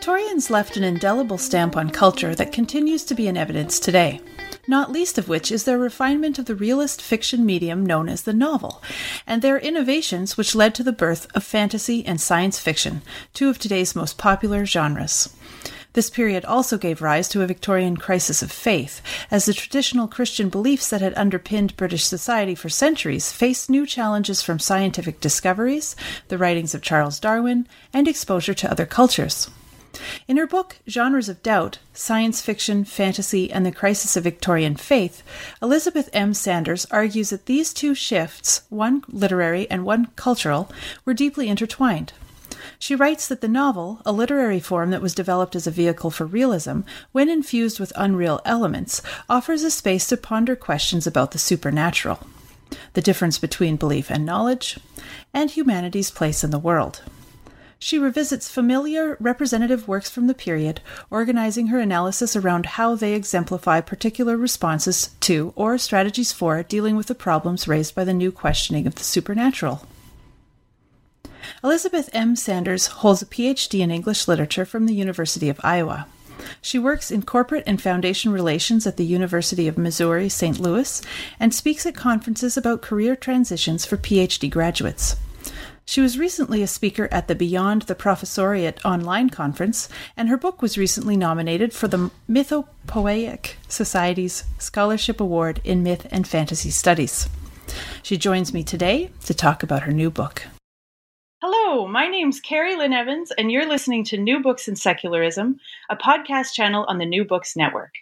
Victorians left an indelible stamp on culture that continues to be in evidence today, not least of which is their refinement of the realist fiction medium known as the novel, and their innovations which led to the birth of fantasy and science fiction, two of today's most popular genres. This period also gave rise to a Victorian crisis of faith, as the traditional Christian beliefs that had underpinned British society for centuries faced new challenges from scientific discoveries, the writings of Charles Darwin, and exposure to other cultures. In her book, Genres of Doubt Science Fiction, Fantasy, and the Crisis of Victorian Faith, Elizabeth M. Sanders argues that these two shifts, one literary and one cultural, were deeply intertwined. She writes that the novel, a literary form that was developed as a vehicle for realism, when infused with unreal elements, offers a space to ponder questions about the supernatural, the difference between belief and knowledge, and humanity's place in the world. She revisits familiar representative works from the period, organizing her analysis around how they exemplify particular responses to or strategies for dealing with the problems raised by the new questioning of the supernatural. Elizabeth M. Sanders holds a PhD in English literature from the University of Iowa. She works in corporate and foundation relations at the University of Missouri St. Louis and speaks at conferences about career transitions for PhD graduates. She was recently a speaker at the Beyond the Professoriate online conference, and her book was recently nominated for the Mythopoeic Society's Scholarship Award in Myth and Fantasy Studies. She joins me today to talk about her new book. Hello, my name's Carrie Lynn Evans, and you're listening to New Books in Secularism, a podcast channel on the New Books Network.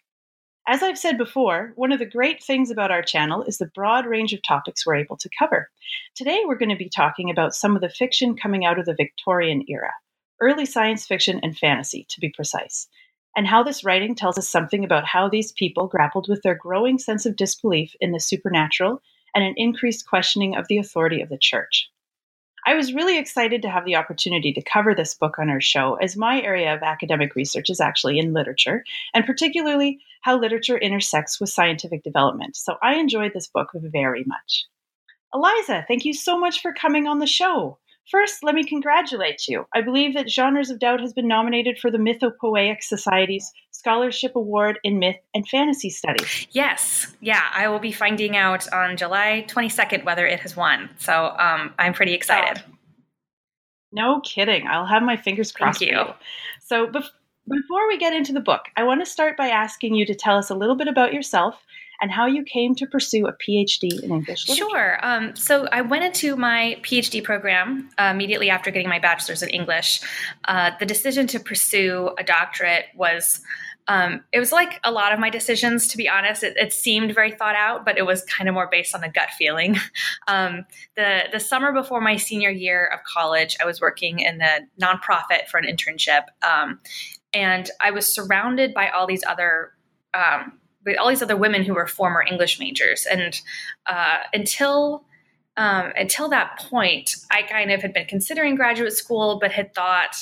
As I've said before, one of the great things about our channel is the broad range of topics we're able to cover. Today, we're going to be talking about some of the fiction coming out of the Victorian era, early science fiction and fantasy, to be precise, and how this writing tells us something about how these people grappled with their growing sense of disbelief in the supernatural and an increased questioning of the authority of the church. I was really excited to have the opportunity to cover this book on our show, as my area of academic research is actually in literature, and particularly how literature intersects with scientific development. So I enjoyed this book very much. Eliza, thank you so much for coming on the show. First, let me congratulate you. I believe that Genres of Doubt has been nominated for the Mythopoeic Society's Scholarship Award in Myth and Fantasy Studies. Yes, yeah, I will be finding out on July 22nd whether it has won. So um, I'm pretty excited. Oh, no kidding. I'll have my fingers crossed Thank you. you. So bef- before we get into the book, I want to start by asking you to tell us a little bit about yourself and how you came to pursue a PhD in English literature. Sure. Um, so I went into my PhD program uh, immediately after getting my bachelor's in English. Uh, the decision to pursue a doctorate was. Um, it was like a lot of my decisions, to be honest. It, it, seemed very thought out, but it was kind of more based on a gut feeling. Um, the the summer before my senior year of college, I was working in a nonprofit for an internship, um, and I was surrounded by all these other um, all these other women who were former English majors. And uh, until um, until that point, I kind of had been considering graduate school, but had thought,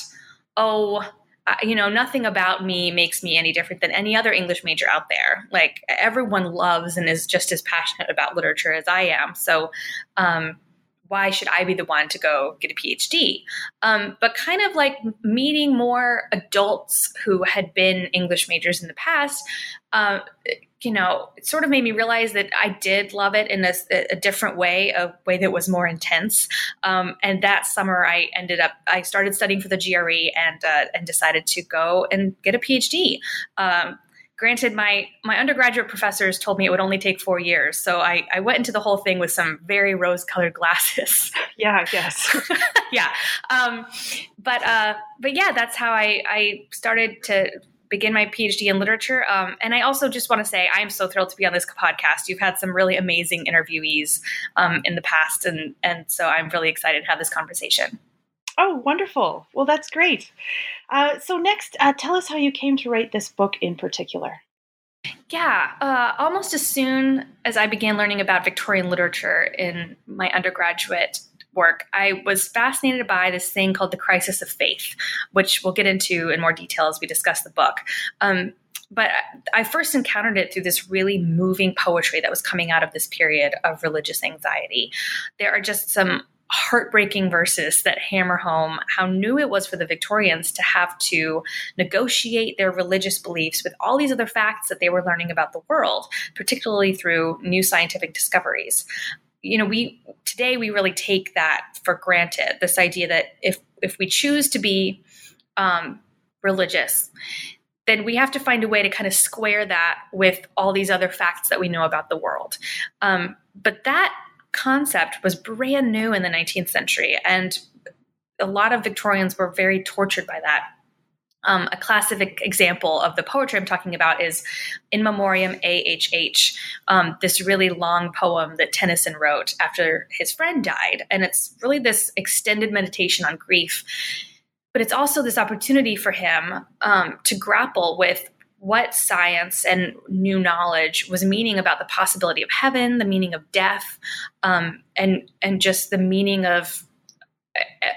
oh, uh, you know, nothing about me makes me any different than any other English major out there. Like everyone loves and is just as passionate about literature as I am. So, um, why should I be the one to go get a PhD? Um, but kind of like meeting more adults who had been English majors in the past, uh, you know, it sort of made me realize that I did love it in a, a different way, a way that was more intense. Um, and that summer, I ended up, I started studying for the GRE and uh, and decided to go and get a PhD. Um, granted my my undergraduate professors told me it would only take four years so i, I went into the whole thing with some very rose colored glasses. Yeah i guess yeah um, but uh, but yeah that's how i i started to begin my phd in literature um, and i also just want to say i am so thrilled to be on this podcast. You've had some really amazing interviewees um, in the past and and so i'm really excited to have this conversation Oh, wonderful. Well, that's great. Uh, so, next, uh, tell us how you came to write this book in particular. Yeah, uh, almost as soon as I began learning about Victorian literature in my undergraduate work, I was fascinated by this thing called the crisis of faith, which we'll get into in more detail as we discuss the book. Um, but I first encountered it through this really moving poetry that was coming out of this period of religious anxiety. There are just some heartbreaking verses that hammer home how new it was for the Victorians to have to negotiate their religious beliefs with all these other facts that they were learning about the world, particularly through new scientific discoveries. You know, we today we really take that for granted. This idea that if if we choose to be um, religious, then we have to find a way to kind of square that with all these other facts that we know about the world. Um, but that concept was brand new in the 19th century, and a lot of Victorians were very tortured by that. Um, a classic example of the poetry I'm talking about is In Memoriam AHH, um, this really long poem that Tennyson wrote after his friend died. And it's really this extended meditation on grief but it's also this opportunity for him um, to grapple with what science and new knowledge was meaning about the possibility of heaven, the meaning of death, um, and and just the meaning of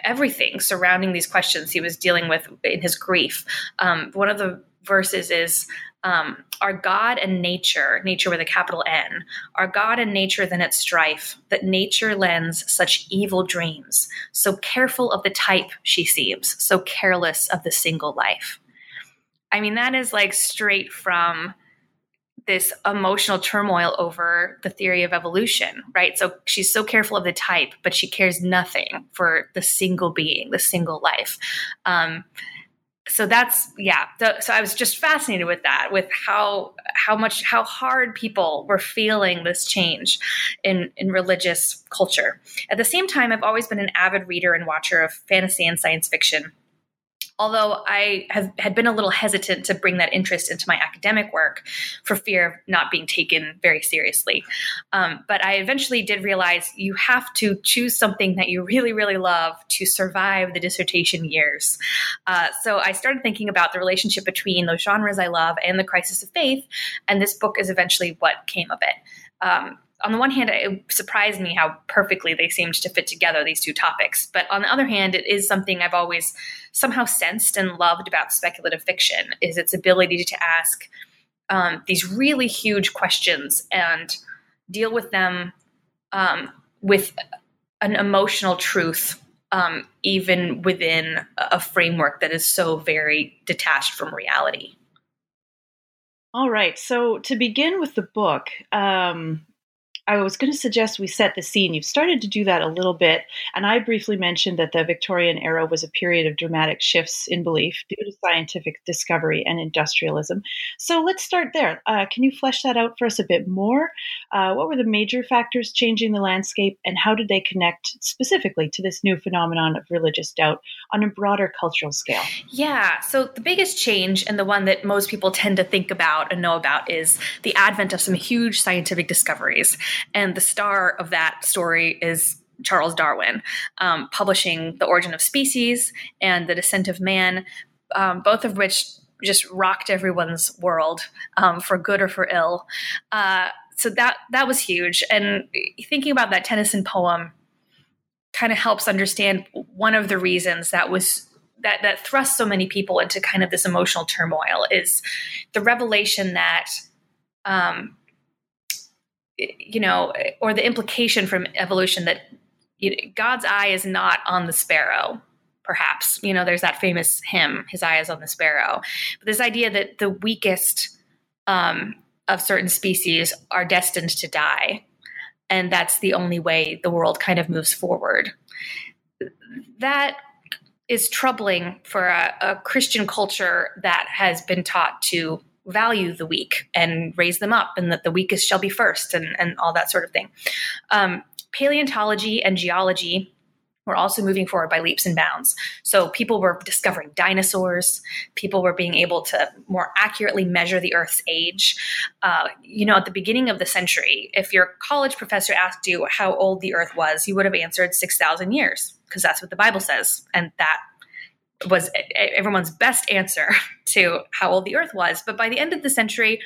everything surrounding these questions he was dealing with in his grief. Um, one of the verses is um, our God and nature, nature with a capital N, our God and nature then at strife, that nature lends such evil dreams, so careful of the type she seems, so careless of the single life. I mean, that is like straight from this emotional turmoil over the theory of evolution, right? So she's so careful of the type, but she cares nothing for the single being, the single life. Um, so that's yeah so i was just fascinated with that with how how much how hard people were feeling this change in in religious culture at the same time i've always been an avid reader and watcher of fantasy and science fiction although I have had been a little hesitant to bring that interest into my academic work for fear of not being taken very seriously. Um, but I eventually did realize you have to choose something that you really, really love to survive the dissertation years. Uh, so I started thinking about the relationship between those genres I love and the crisis of faith, and this book is eventually what came of it. Um, on the one hand, it surprised me how perfectly they seemed to fit together, these two topics. But on the other hand, it is something I've always somehow sensed and loved about speculative fiction is its ability to ask um, these really huge questions and deal with them um, with an emotional truth, um, even within a framework that is so very detached from reality. All right. So to begin with the book, um, I was going to suggest we set the scene. You've started to do that a little bit, and I briefly mentioned that the Victorian era was a period of dramatic shifts in belief due to scientific discovery and industrialism. So let's start there. Uh, can you flesh that out for us a bit more? Uh, what were the major factors changing the landscape, and how did they connect specifically to this new phenomenon of religious doubt on a broader cultural scale? Yeah, so the biggest change, and the one that most people tend to think about and know about, is the advent of some huge scientific discoveries. And the star of that story is Charles Darwin, um, publishing The Origin of Species and The Descent of Man, um, both of which just rocked everyone's world um, for good or for ill. Uh, so that that was huge. And thinking about that Tennyson poem kind of helps understand one of the reasons that was that that thrust so many people into kind of this emotional turmoil is the revelation that um, you know, or the implication from evolution that you know, God's eye is not on the sparrow. Perhaps you know, there's that famous hymn, "His eye is on the sparrow." But this idea that the weakest um, of certain species are destined to die, and that's the only way the world kind of moves forward. That is troubling for a, a Christian culture that has been taught to value the weak and raise them up and that the weakest shall be first and, and all that sort of thing. Um, paleontology and geology were also moving forward by leaps and bounds. So people were discovering dinosaurs. People were being able to more accurately measure the Earth's age. Uh, you know, at the beginning of the century, if your college professor asked you how old the Earth was, you would have answered 6,000 years. because that's what the Bible says. And that was everyone's best answer to how old the earth was. But by the end of the century,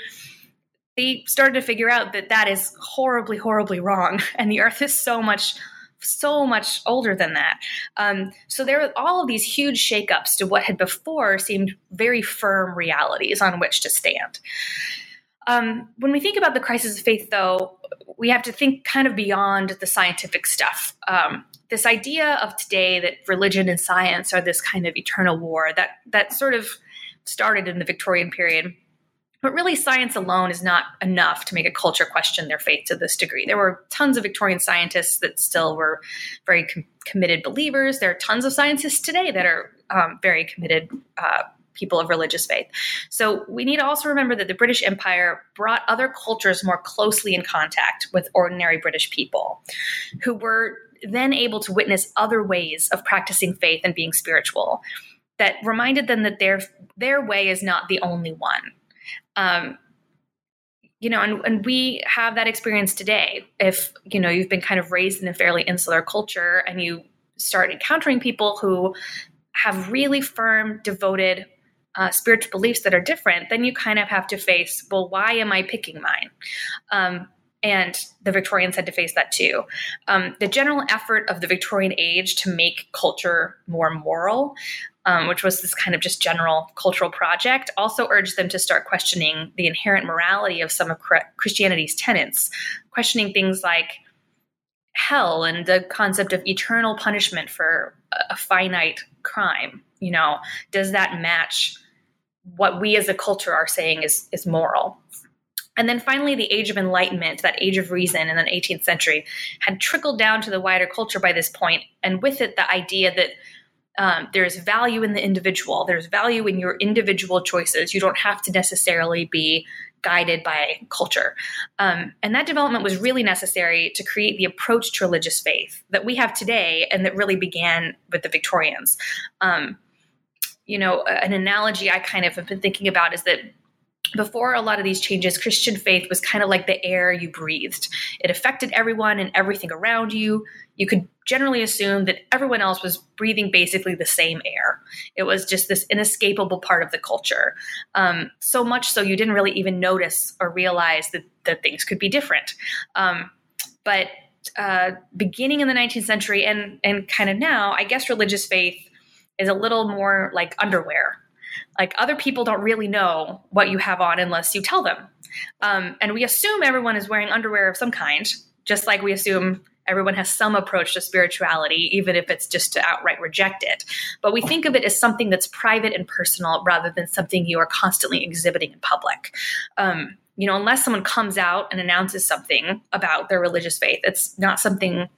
they started to figure out that that is horribly, horribly wrong. And the earth is so much, so much older than that. Um, so there were all of these huge shakeups to what had before seemed very firm realities on which to stand. Um, when we think about the crisis of faith, though, we have to think kind of beyond the scientific stuff. Um, this idea of today that religion and science are this kind of eternal war that that sort of started in the Victorian period. But really, science alone is not enough to make a culture question their faith to this degree. There were tons of Victorian scientists that still were very com- committed believers. There are tons of scientists today that are um, very committed uh, people of religious faith. So we need to also remember that the British Empire brought other cultures more closely in contact with ordinary British people who were then able to witness other ways of practicing faith and being spiritual that reminded them that their their way is not the only one. Um, you know, and, and we have that experience today. If you know you've been kind of raised in a fairly insular culture and you start encountering people who have really firm, devoted uh, spiritual beliefs that are different, then you kind of have to face, well, why am I picking mine? Um, and the Victorians had to face that too. Um, the general effort of the Victorian age to make culture more moral, um, which was this kind of just general cultural project, also urged them to start questioning the inherent morality of some of Christianity's tenets, questioning things like hell and the concept of eternal punishment for a finite crime. You know, does that match what we as a culture are saying is is moral? And then finally, the Age of Enlightenment, that Age of Reason in the 18th century, had trickled down to the wider culture by this point, and with it, the idea that um, there's value in the individual, there's value in your individual choices. You don't have to necessarily be guided by culture. Um, and that development was really necessary to create the approach to religious faith that we have today and that really began with the Victorians. Um, you know, an analogy I kind of have been thinking about is that before a lot of these changes, Christian faith was kind of like the air you breathed. It affected everyone and everything around you. You could generally assume that everyone else was breathing basically the same air. It was just this inescapable part of the culture. Um, so much so you didn't really even notice or realize that, that things could be different. Um, but uh, beginning in the 19th century and, and kind of now, I guess religious faith is a little more like underwear like other people don't really know what you have on unless you tell them. Um, and we assume everyone is wearing underwear of some kind, just like we assume everyone has some approach to spirituality, even if it's just to outright reject it. But we think of it as something that's private and personal rather than something you are constantly exhibiting in public. Um, you know, unless someone comes out and announces something about their religious faith, it's not something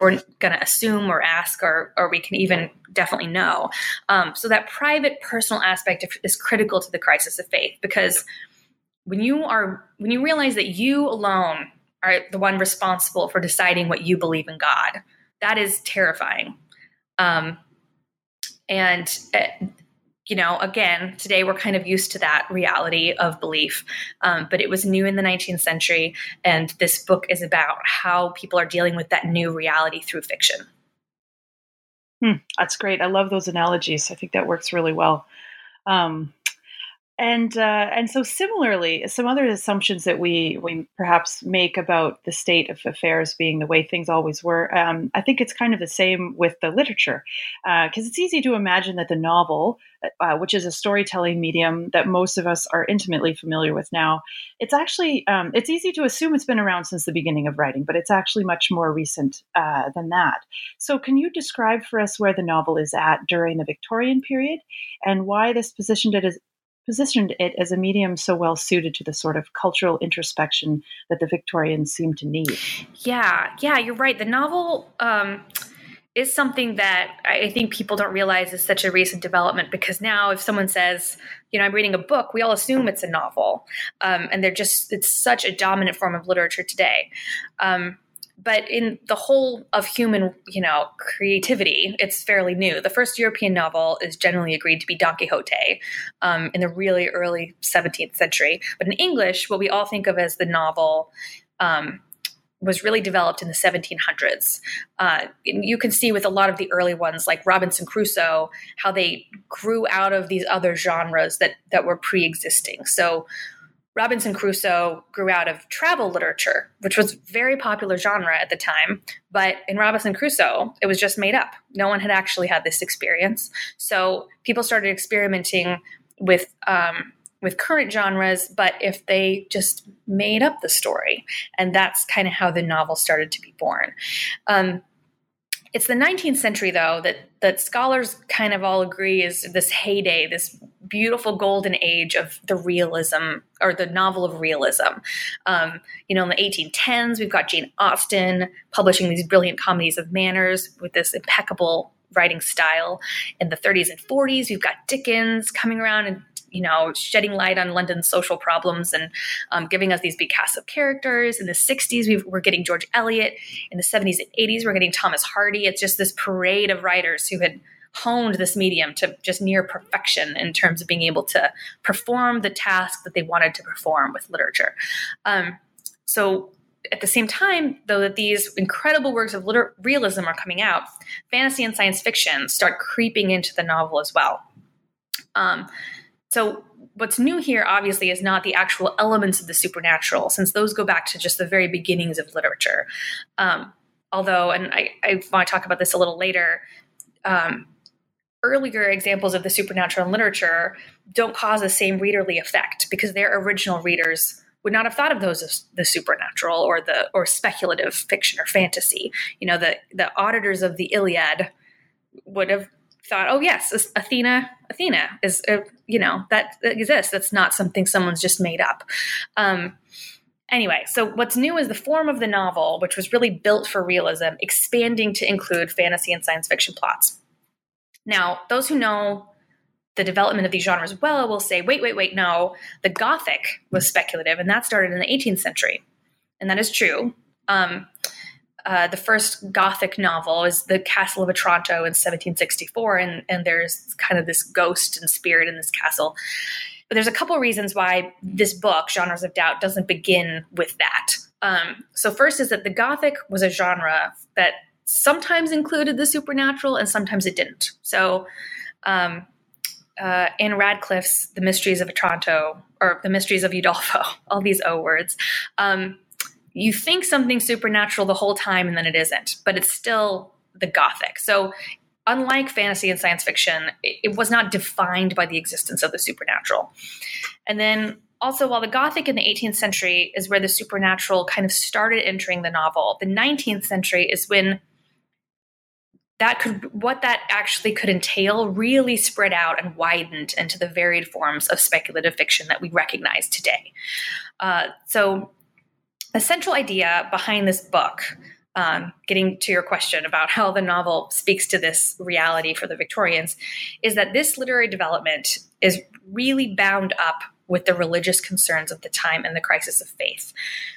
we're going to assume or ask or, or we can even definitely know. Um, so that private personal aspect is critical to the crisis of faith because when you are when you realize that you alone are the one responsible for deciding what you believe in God, that is terrifying. Um, and uh, you know, again, today we're kind of used to that reality of belief, um, but it was new in the 19th century. And this book is about how people are dealing with that new reality through fiction. Hmm, that's great. I love those analogies. I think that works really well. Um, and uh, and so similarly, some other assumptions that we we perhaps make about the state of affairs being the way things always were. Um, I think it's kind of the same with the literature, because uh, it's easy to imagine that the novel, uh, which is a storytelling medium that most of us are intimately familiar with now, it's actually um, it's easy to assume it's been around since the beginning of writing, but it's actually much more recent uh, than that. So, can you describe for us where the novel is at during the Victorian period, and why this positioned it as positioned it as a medium so well suited to the sort of cultural introspection that the Victorians seemed to need. Yeah, yeah, you're right. The novel um, is something that I think people don't realize is such a recent development because now if someone says, you know, I'm reading a book, we all assume it's a novel. Um, and they're just, it's such a dominant form of literature today. Um, but in the whole of human, you know, creativity, it's fairly new. The first European novel is generally agreed to be Don Quixote um, in the really early 17th century. But in English, what we all think of as the novel um, was really developed in the 1700s. Uh, you can see with a lot of the early ones, like Robinson Crusoe, how they grew out of these other genres that that were pre-existing. So Robinson Crusoe grew out of travel literature, which was very popular genre at the time. But in Robinson Crusoe, it was just made up. No one had actually had this experience. So people started experimenting with um, with current genres, but if they just made up the story. And that's kind of how the novel started to be born. Um, it's the 19th century, though, that, that scholars kind of all agree is this heyday, this beautiful golden age of the realism or the novel of realism. Um, you know, in the 1810s, we've got Jane Austen publishing these brilliant comedies of manners with this impeccable writing style. In the 30s and 40s, we've got Dickens coming around and you know, shedding light on London's social problems and um, giving us these big casts of characters. In the 60s, we we're getting George Eliot. In the 70s and 80s, we're getting Thomas Hardy. It's just this parade of writers who had honed this medium to just near perfection in terms of being able to perform the task that they wanted to perform with literature. Um, so at the same time, though, that these incredible works of liter- realism are coming out, fantasy and science fiction start creeping into the novel as well. Um, so, what's new here, obviously, is not the actual elements of the supernatural, since those go back to just the very beginnings of literature. Um, although, and I, I, want to talk about this a little later, um, earlier examples of the supernatural in literature don't cause the same readerly effect because their original readers would not have thought of those as the supernatural or the or speculative fiction or fantasy. You know, the the auditors of the Iliad would have thought, oh yes, Athena, Athena is, uh, you know, that, that, exists. That's not something someone's just made up. Um, anyway, so what's new is the form of the novel, which was really built for realism, expanding to include fantasy and science fiction plots. Now, those who know the development of these genres well will say, wait, wait, wait, no, the Gothic was speculative, and that started in the 18th century. And that is true. Um, uh, the first Gothic novel is The Castle of Otranto in 1764, and, and there's kind of this ghost and spirit in this castle. But there's a couple reasons why this book, Genres of Doubt, doesn't begin with that. Um, so, first is that the Gothic was a genre that sometimes included the supernatural and sometimes it didn't. So, um, uh, Radcliffe's The Mysteries of Otranto, or The Mysteries of Udolpho, all these O words, um, you think something supernatural the whole time and then it isn't, but it's still the Gothic. So, unlike fantasy and science fiction, it, was not defined by the existence of the supernatural. And then also, while the Gothic in the 18th century is where the supernatural kind of started entering the novel, the 19th century is when that could what that actually could entail really spread out and widened into the varied forms of speculative fiction that we recognize today. Uh, so the central idea behind this book, um, getting to your question about how the novel speaks to this reality for the Victorians, is that this literary development is really bound up with the religious concerns of the time and the crisis of faith.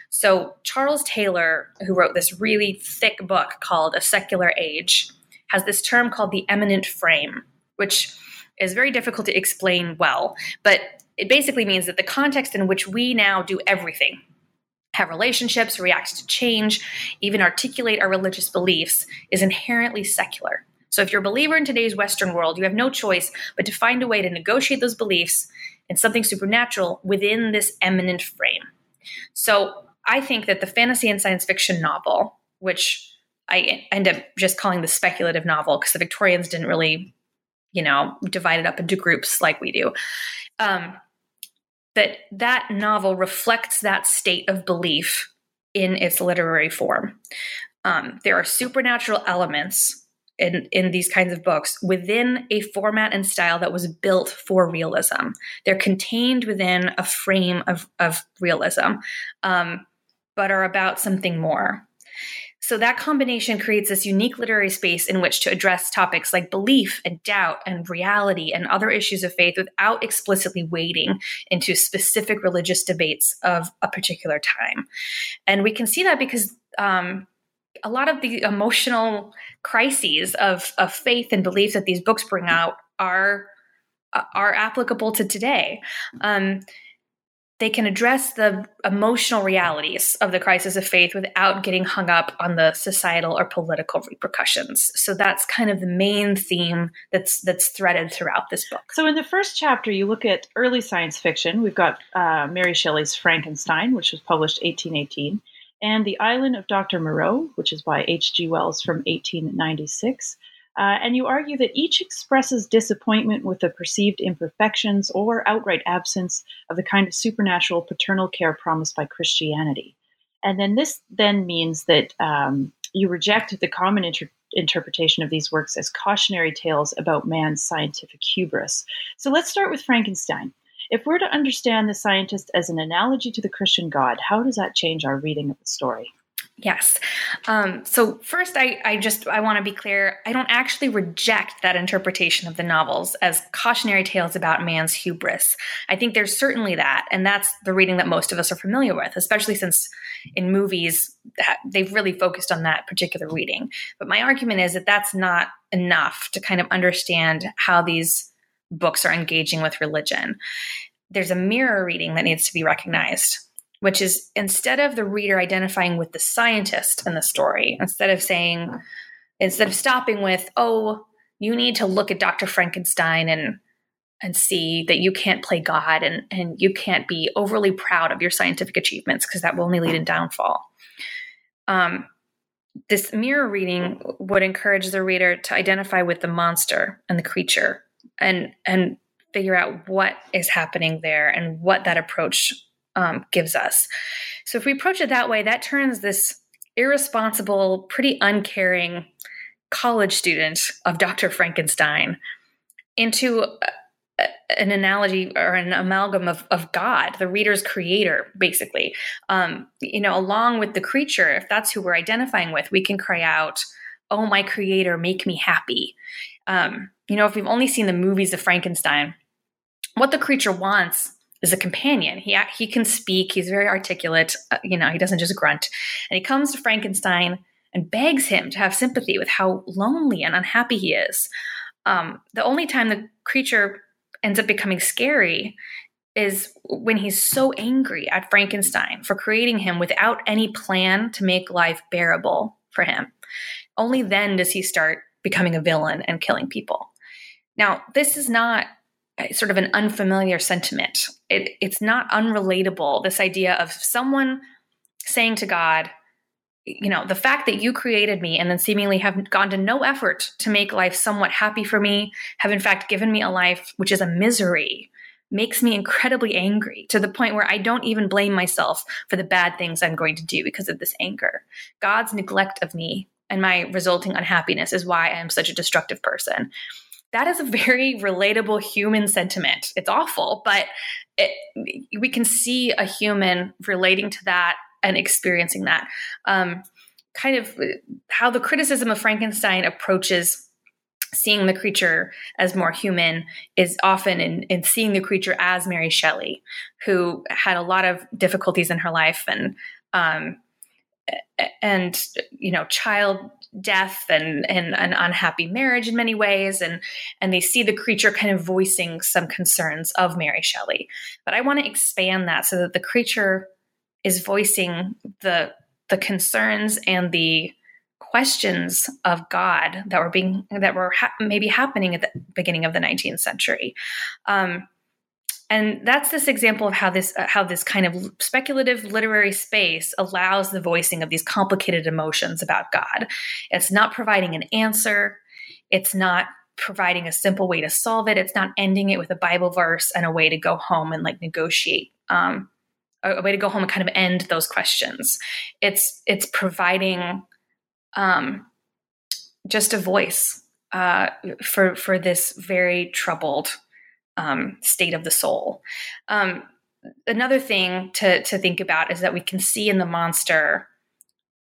So, Charles Taylor, who wrote this really thick book called A Secular Age, has this term called the immanent frame, which is very difficult to explain well, but it basically means that the context in which we now do everything have relationships, react to change, even articulate our religious beliefs is inherently secular. So if you're a believer in today's Western world, you have no choice but to find a way to negotiate those beliefs in something supernatural within this immanent frame. So I think that the fantasy and science fiction novel, which I end up just calling the speculative novel because the Victorians didn't really, you know, divide it up into groups like we do. Um, that that novel reflects that state of belief in its literary form. Um, there are supernatural elements in, in these kinds of books within a format and style that was built for realism. They're contained within a frame of, of realism, um, but are about something more. So that combination creates this unique literary space in which to address topics like belief and doubt and reality and other issues of faith without explicitly wading into specific religious debates of a particular time. And we can see that because um, a lot of the emotional crises of, of faith and belief that these books bring out are are applicable to today. Um, they can address the emotional realities of the crisis of faith without getting hung up on the societal or political repercussions. So that's kind of the main theme that's that's threaded throughout this book. So in the first chapter, you look at early science fiction. We've got uh, Mary Shelley's Frankenstein, which was published 1818, and The Island of Dr. Moreau, which is by H.G. Wells from 1896. Uh, and you argue that each expresses disappointment with the perceived imperfections or outright absence of the kind of supernatural paternal care promised by Christianity. And then this then means that um, you reject the common inter- interpretation of these works as cautionary tales about man's scientific hubris. So let's start with Frankenstein. If we're to understand the scientist as an analogy to the Christian God, how does that change our reading of the story? Yes. Um, so first, I, I just I want to be clear. I don't actually reject that interpretation of the novels as cautionary tales about man's hubris. I think there's certainly that, and that's the reading that most of us are familiar with, especially since in movies they've really focused on that particular reading. But my argument is that that's not enough to kind of understand how these books are engaging with religion. There's a mirror reading that needs to be recognized which is instead of the reader identifying with the scientist in the story, instead of saying, instead of stopping with, oh, you need to look at Dr. Frankenstein and and see that you can't play God and, and you can't be overly proud of your scientific achievements because that will only lead in downfall. Um, this mirror reading would encourage the reader to identify with the monster and the creature and and figure out what is happening there and what that approach um, gives us. So if we approach it that way, that turns this irresponsible, pretty uncaring college student of Dr. Frankenstein into a, an analogy or an amalgam of, of God, the reader's creator, basically. Um, you know, along with the creature, if that's who we're identifying with, we can cry out, Oh, my creator, make me happy. Um, you know, if we've only seen the movies of Frankenstein, what the creature wants is a companion. He he can speak. He's very articulate. Uh, you know, he doesn't just grunt. And he comes to Frankenstein and begs him to have sympathy with how lonely and unhappy he is. Um, the only time the creature ends up becoming scary is when he's so angry at Frankenstein for creating him without any plan to make life bearable for him. Only then does he start becoming a villain and killing people. Now, this is not sort of an unfamiliar sentiment. It, it's not unrelatable, this idea of someone saying to God, you know, the fact that you created me and then seemingly have gone to no effort to make life somewhat happy for me, have in fact given me a life which is a misery, makes me incredibly angry to the point where I don't even blame myself for the bad things I'm going to do because of this anger. God's neglect of me and my resulting unhappiness is why I am such a destructive person that is a very relatable human sentiment. It's awful, but it, we can see a human relating to that and experiencing that. Um, kind of how the criticism of Frankenstein approaches seeing the creature as more human is often in, in seeing the creature as Mary Shelley, who had a lot of difficulties in her life and um, and you know child death and, and an unhappy marriage in many ways. And and they see the creature kind of voicing some concerns of mary shelley. But i want to expand that so that the creature is voicing the the concerns and the questions of god that were being that were ha- maybe happening at the beginning of the 19th century. Um, and that's this example of how this uh, how this kind of speculative literary space allows the voicing of these complicated emotions about god. It's not providing an answer. It's not providing a simple way to solve it. It's not ending it with a bible verse and a way to go home and like negotiate um, a, way to go home and kind of end those questions. It's it's providing um, just a voice uh, for for this very troubled um, state of the soul. Um, another thing to, to think about is that we can see in the monster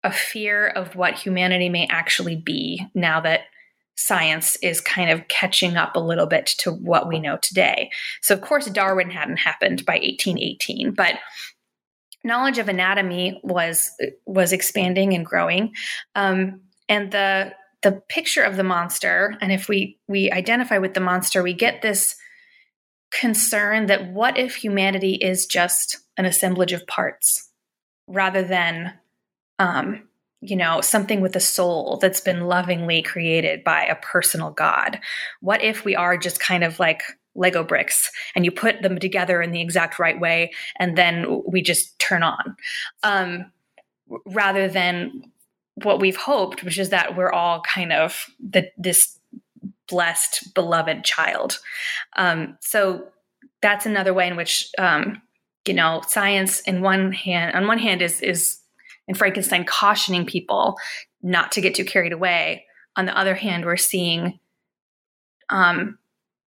a fear of what humanity may actually be now that science is kind of catching up a little bit to what we know today. So, of course, Darwin hadn't happened by 1818, but knowledge of anatomy was was expanding and growing, um, and the the picture of the monster. And if we we identify with the monster, we get this concern that what if humanity is just an assemblage of parts rather than um, you know, something with a soul that's been lovingly created by a personal God? What if we are just kind of like Lego bricks and you put them together in the exact right way and then we just turn on? Um, rather than what we've hoped, which is that we're all kind of the, this blessed, beloved child. Um, so that's another way in which, um, you know, science in one hand, on one hand is, is in Frankenstein cautioning people not to get too carried away. On the other hand, we're seeing um,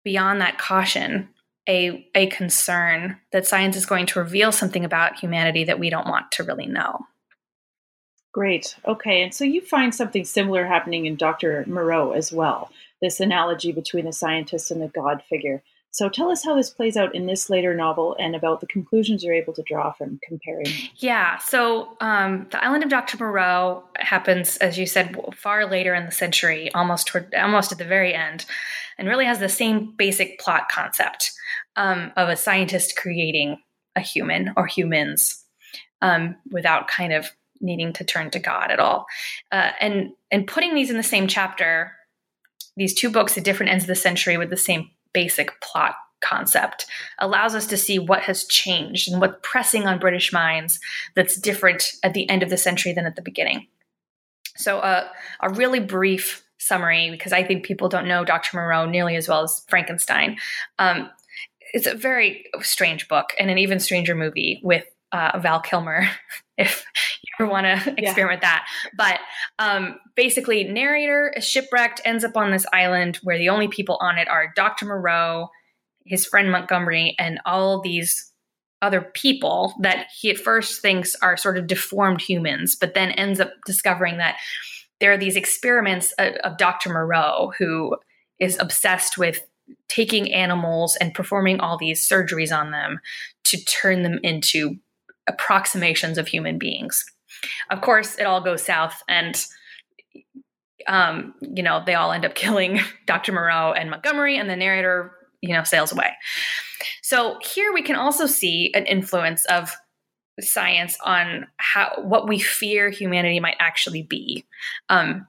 beyond that caution a, a concern that science is going to reveal something about humanity that we don't want to really know. Great. Okay. And so you find something similar happening in Dr. Moreau as well this analogy between the scientist and the God figure. So tell us how this plays out in this later novel and about the conclusions you're able to draw from comparing. Yeah. So um, the Island of Dr. Moreau happens, as you said, far later in the century, almost toward, almost at the very end, and really has the same basic plot concept um, of a scientist creating a human or humans um, without kind of needing to turn to God at all, uh, and and putting these in the same chapter. These two books at different ends of the century with the same basic plot concept allows us to see what has changed and what's pressing on British minds that's different at the end of the century than at the beginning. So, uh, a really brief summary, because I think people don't know Dr. Moreau nearly as well as Frankenstein. Um, it's a very strange book and an even stranger movie with uh, Val Kilmer, if ever want to experiment yeah. that. But um, basically, narrator is shipwrecked, ends up on this island where the only people on it are Dr. Moreau, his friend Montgomery, and all these other people that he at first thinks are sort of deformed humans, but then ends up discovering that there are these experiments of, of Dr. Moreau who is obsessed with taking animals and performing all these surgeries on them to turn them into approximations of human beings. Of course, it all goes south, and um, you know they all end up killing Dr. Moreau and Montgomery, and the narrator, you know, sails away. So here we can also see an influence of science on how what we fear humanity might actually be. Um,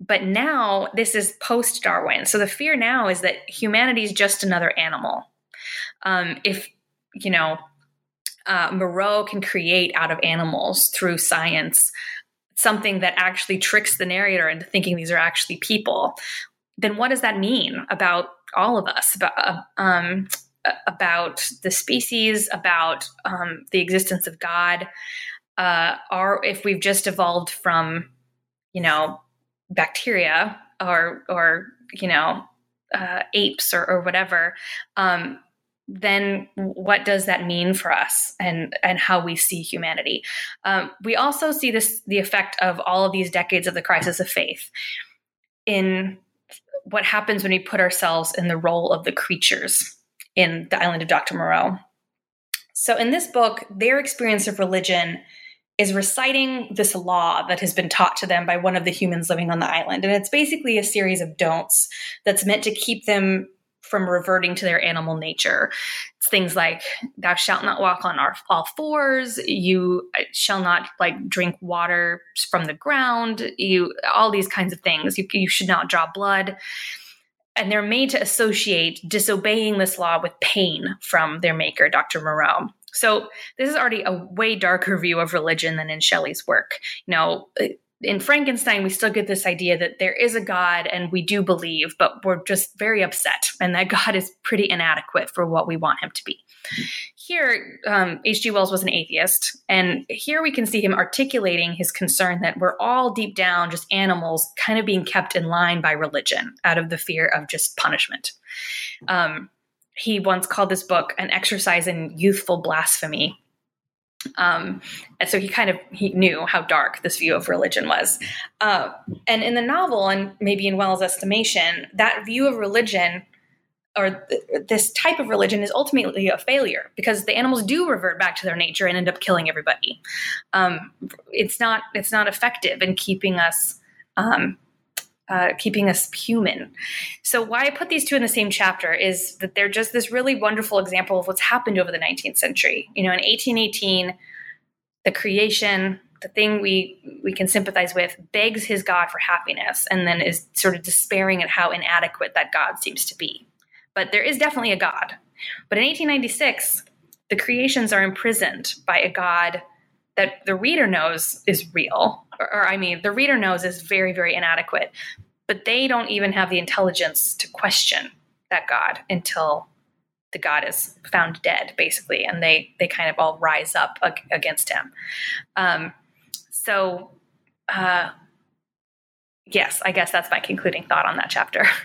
but now this is post Darwin, so the fear now is that humanity is just another animal. Um, if you know uh, Moreau can create out of animals through science something that actually tricks the narrator into thinking these are actually people, then what does that mean about all of us? About uh, um, about the species, about um, the existence of God, uh, or if we've just evolved from, you know, bacteria or or you know uh, apes or, or whatever. Um, then what does that mean for us and and how we see humanity? Um, we also see this the effect of all of these decades of the crisis of faith in what happens when we put ourselves in the role of the creatures in the island of dr moreau. So in this book their experience of religion is reciting this law that has been taught to them by one of the humans living on the island. And it's basically a series of don'ts that's meant to keep them from reverting to their animal nature. It's things like thou shalt not walk on all fours, you uh, shall not like drink water from the ground, you all these kinds of things. You, you should not draw blood. And they're made to associate disobeying this law with pain from their maker, Dr. Moreau. So this is already a way darker view of religion than in Shelley's work. You know, in Frankenstein, we still get this idea that there is a God and we do believe, but we're just very upset and that God is pretty inadequate for what we want him to be. Here, H.G. Um, Wells was an atheist, and here we can see him articulating his concern that we're all deep down just animals kind of being kept in line by religion out of the fear of just punishment. Um, he once called this book an exercise in youthful blasphemy um, and so he kind of he knew how dark this view of religion was. Uh, and in the novel, and maybe in Wells' estimation, that view of religion or th- this type of religion is ultimately a failure because the animals do revert back to their nature and end up killing everybody. Um, it's not it's not effective in keeping us um, uh, keeping us human. So, why I put these two in the same chapter is that they're just this really wonderful example of what's happened over the 19th century. You know, in 1818, the creation, the thing we we can sympathize with, begs his God for happiness, and then is sort of despairing at how inadequate that God seems to be. But there is definitely a God. But in 1896, the creations are imprisoned by a God that the reader knows is real, or, or, I mean, the reader knows is very, very inadequate, but they don't even have the intelligence to question that God until the God is found dead, basically, and they they kind of all rise up ag- against him. Um, so, uh, yes, I guess that's my concluding thought on that chapter.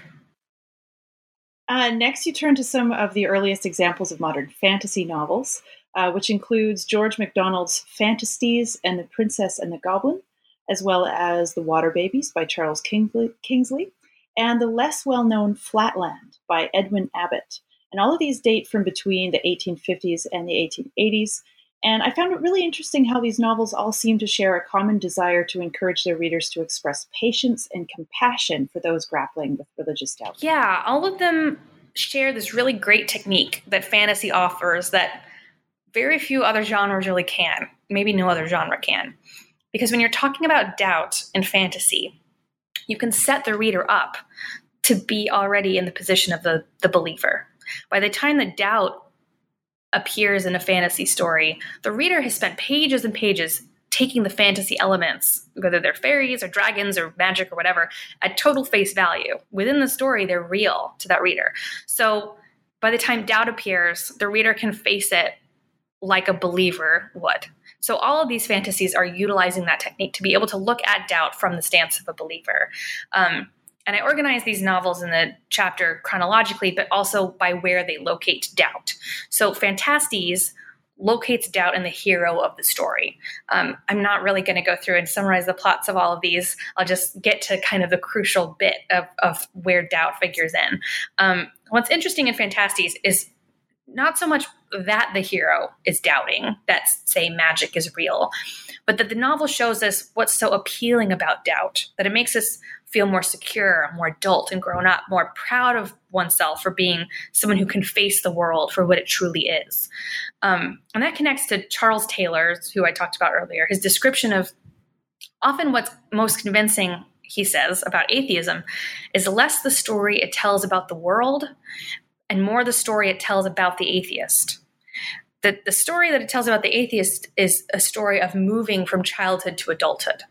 Uh, next, you turn to some of the earliest examples of modern fantasy novels, uh, which includes George MacDonald's Phantastes and the Princess and the Goblin, as well as The Water Babies by Charles Kingsley, and the less well known Flatland by Edwin Abbott. And all of these date from between the 1850s and the 1880s. And I found it really interesting how these novels all seem to share a common desire to encourage their readers to express patience and compassion for those grappling with religious doubt. Yeah, all of them share this really great technique that fantasy offers that very few other genres really can. Maybe no other genre can. Because when you're talking about doubt in fantasy, you can set the reader up to be already in the position of the, the believer. By the time the doubt appears in a fantasy story, the reader has spent pages and pages taking the fantasy elements, whether they're fairies or dragons or magic or whatever, at total face value. Within the story, they're real to that reader. So by the time doubt appears, the reader can face it like a believer would. So all of these fantasies are utilizing that technique to be able to look at doubt from the stance of a believer. Um, and I organize these novels in the chapter chronologically, but also by where they locate doubt. So Phantastes locates doubt in the hero of the story. Um, I'm not really going to go through and summarize the plots of all of these. I'll just get to kind of the crucial bit of, of where doubt figures in. Um, what's interesting in Phantastes is not so much that the hero is doubting that, say, magic is real, but that the novel shows us what's so appealing about doubt, that it makes us feel more secure, more adult and grown up, more proud of oneself for being someone who can face the world for what it truly is. Um, and that connects to Charles Taylor, who I talked about earlier, his description of often what's most convincing he says about atheism is less the story it tells about the world and more the story it tells about the atheist. The, the story that it tells about the atheist is a story of moving from childhood to adulthood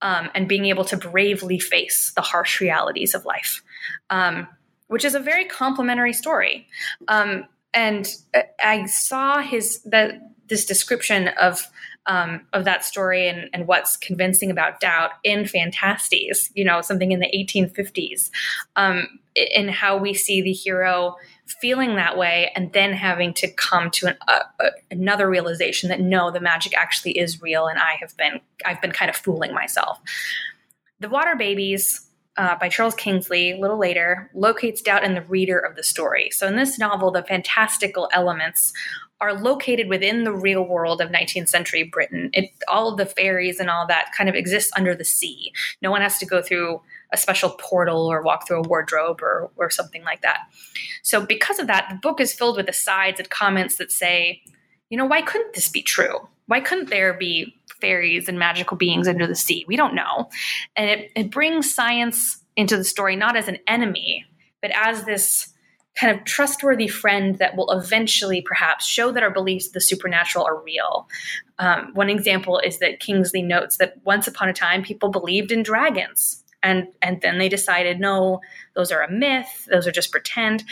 um, and being able to bravely face the harsh realities of life, um, which is a very complimentary story. Um, and I saw his that this description of um, of that story and, and what's convincing about doubt in Phantastes, you know, something in the 1850s, um, in how we see the hero feeling that way and then having to come to an, uh, uh, another realization that no, the magic actually is real and I have been I've been kind of fooling myself. The Water Babies uh, by Charles Kingsley, a little later, locates doubt in the reader of the story. So in this novel, the fantastical elements are located within the real world of 19th century Britain. It, all of the fairies and all that kind of exists under the sea. No one has to go through a special portal or walk through a wardrobe or, or something like that. So, because of that, the book is filled with asides and comments that say, you know, why couldn't this be true? Why couldn't there be fairies and magical beings under the sea? We don't know. And it, it brings science into the story not as an enemy, but as this kind of trustworthy friend that will eventually perhaps show that our beliefs of the supernatural are real. Um, one example is that Kingsley notes that once upon a time people believed in dragons, and and then they decided no, those are a myth, those are just pretend.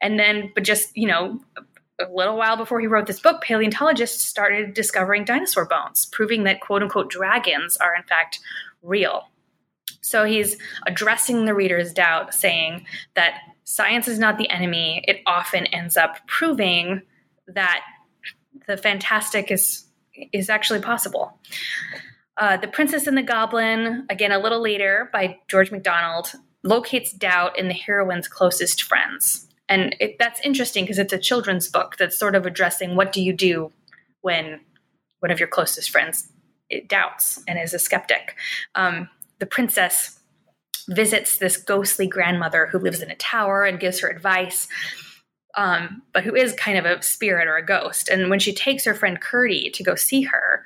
And then, but just you know, a little while before he wrote this book, paleontologists started discovering dinosaur bones, proving that quote unquote dragons are in fact real. So he's addressing the reader's doubt, saying that science is not the enemy, it often ends up proving that the fantastic is is actually possible. Uh, the Princess and the Goblin, again a little later by George MacDonald, locates doubt in the heroine's closest friends. And it, that's interesting because it's a children's book that's sort of addressing what do you do when one of your closest friends doubts and is a skeptic. Um, the princess visits this ghostly grandmother who lives in a tower and gives her advice. Um, but who is kind of a spirit or a ghost. And when she takes her friend Curdie to go see her,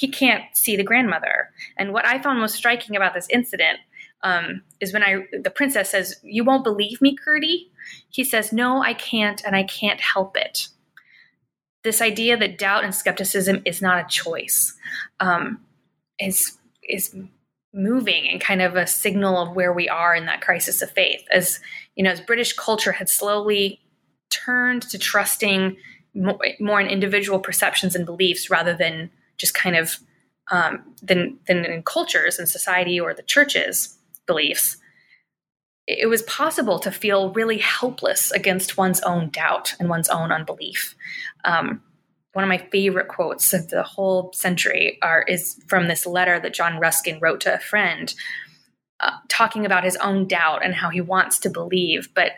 he can't see the grandmother. And what I found most striking about this incident um, is when I the princess says, "You won't believe me, Curdie." He says, "No, I can't, and I can't help it." This idea that doubt and skepticism is not a choice um, is is moving and kind of a signal of where we are in that crisis of faith. As you know, as British culture had slowly turned to trusting more in individual perceptions and beliefs rather than just kind of um, than than in cultures and society or the church's beliefs. It was possible to feel really helpless against one's own doubt and one's own unbelief. Um, one of my favorite quotes of the whole century are is from this letter that John Ruskin wrote to a friend, uh, talking about his own doubt and how he wants to believe, but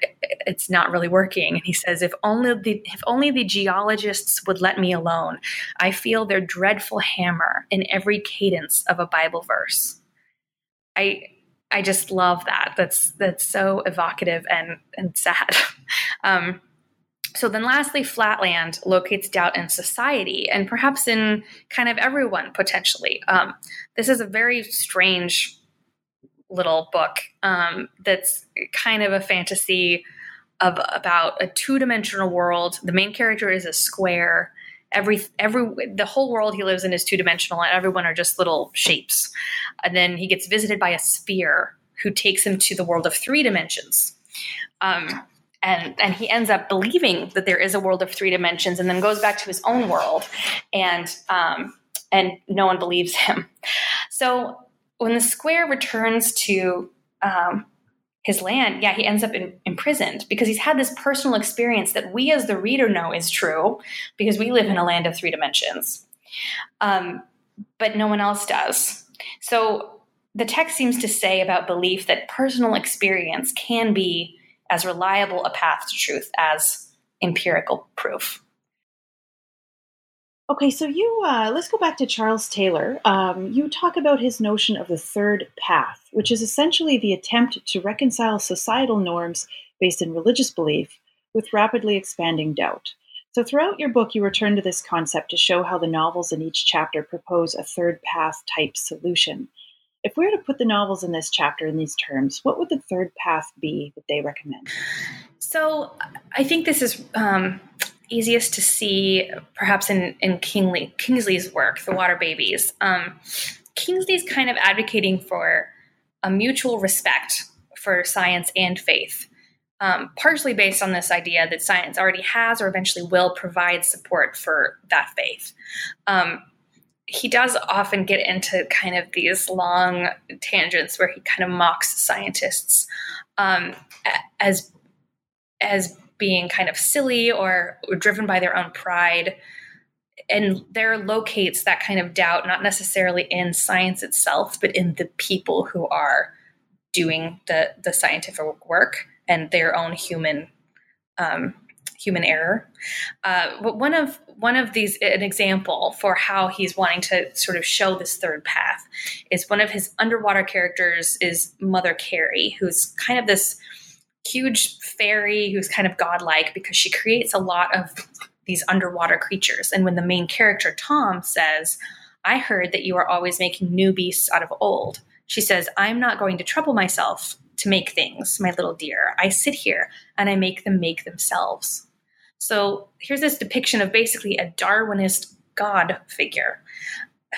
it's not really working. And he says, "If only the if only the geologists would let me alone. I feel their dreadful hammer in every cadence of a Bible verse." I I just love that. That's that's so evocative and and sad. um, so then, lastly, Flatland locates doubt in society and perhaps in kind of everyone potentially. Um, this is a very strange little book um, that's kind of a fantasy of about a two-dimensional world. The main character is a square. Every every the whole world he lives in is two-dimensional, and everyone are just little shapes. And then he gets visited by a sphere who takes him to the world of three dimensions. Um, and and he ends up believing that there is a world of three dimensions, and then goes back to his own world, and um, and no one believes him. So when the square returns to um, his land, yeah, he ends up in, imprisoned because he's had this personal experience that we as the reader know is true because we live in a land of three dimensions, um, but no one else does. So the text seems to say about belief that personal experience can be as reliable a path to truth as empirical proof. Okay, so you uh, let's go back to Charles Taylor. Um, you talk about his notion of the third path, which is essentially the attempt to reconcile societal norms based in religious belief with rapidly expanding doubt. So, throughout your book, you return to this concept to show how the novels in each chapter propose a third path type solution. If we were to put the novels in this chapter in these terms, what would the third path be that they recommend? So I think this is um, easiest to see perhaps in, in Kingsley, Kingsley's work, The Water Babies. Um, Kingsley's kind of advocating for a mutual respect for science and faith, um, partially based on this idea that science already has or eventually will provide support for that faith. Um, he does often get into kind of these long tangents where he kind of mocks scientists um, as as being kind of silly or, driven by their own pride and there locates that kind of doubt not necessarily in science itself but in the people who are doing the the scientific work and their own human um, human error. Uh, but one of one of these, an example for how he's wanting to sort of show this third path, is one of his underwater characters is Mother Carey, who's kind of this huge fairy who's kind of godlike because she creates a lot of these underwater creatures. And when the main character Tom says, "I heard that you are always making new beasts out of old," she says, "I'm not going to trouble myself." To make things, my little dear. I sit here and I make them make themselves. So here's this depiction of basically a Darwinist God figure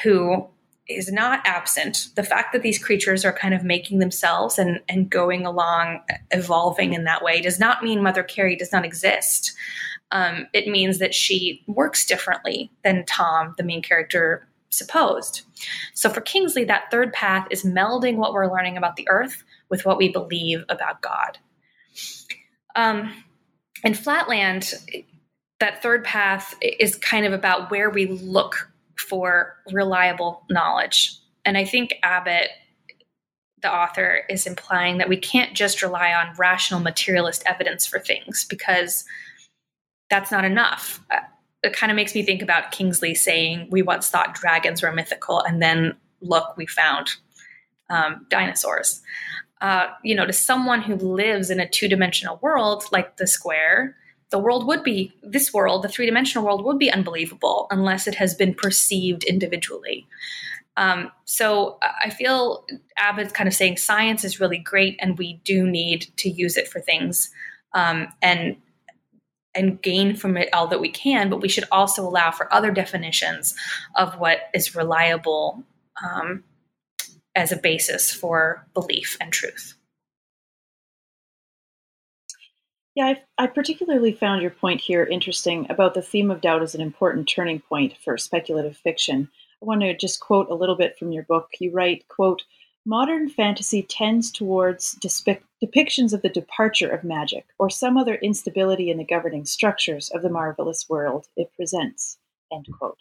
who is not absent. The fact that these creatures are kind of making themselves and, and going along, evolving in that way, does not mean Mother Carey does not exist. Um, it means that she works differently than Tom, the main character, supposed. So for Kingsley, that third path is melding what we're learning about the earth with what we believe about God. Um, and Flatland, that third path is kind of about where we look for reliable knowledge. And I think Abbott, the author, is implying that we can't just rely on rational materialist evidence for things because that's not enough. Uh, it kind of makes me think about Kingsley saying, We once thought dragons were mythical, and then look, we found um, dinosaurs. uh, you know, to someone who lives in a two dimensional world like the square, the world would be this world, the three dimensional world would be unbelievable unless it has been perceived individually. Um, so I feel Abbott's kind of saying science is really great, and we do need to use it for things um, and and gain from it all that we can. But we should also allow for other definitions of what is reliable um, as a basis for belief and truth. Yeah, I, I, particularly found your point here interesting about the theme of doubt as an important turning point for speculative fiction. I want to just quote a little bit from your book. You write, quote, Modern fantasy tends towards depictions of the departure of magic or some other instability in the governing structures of the marvelous world it presents. End quote.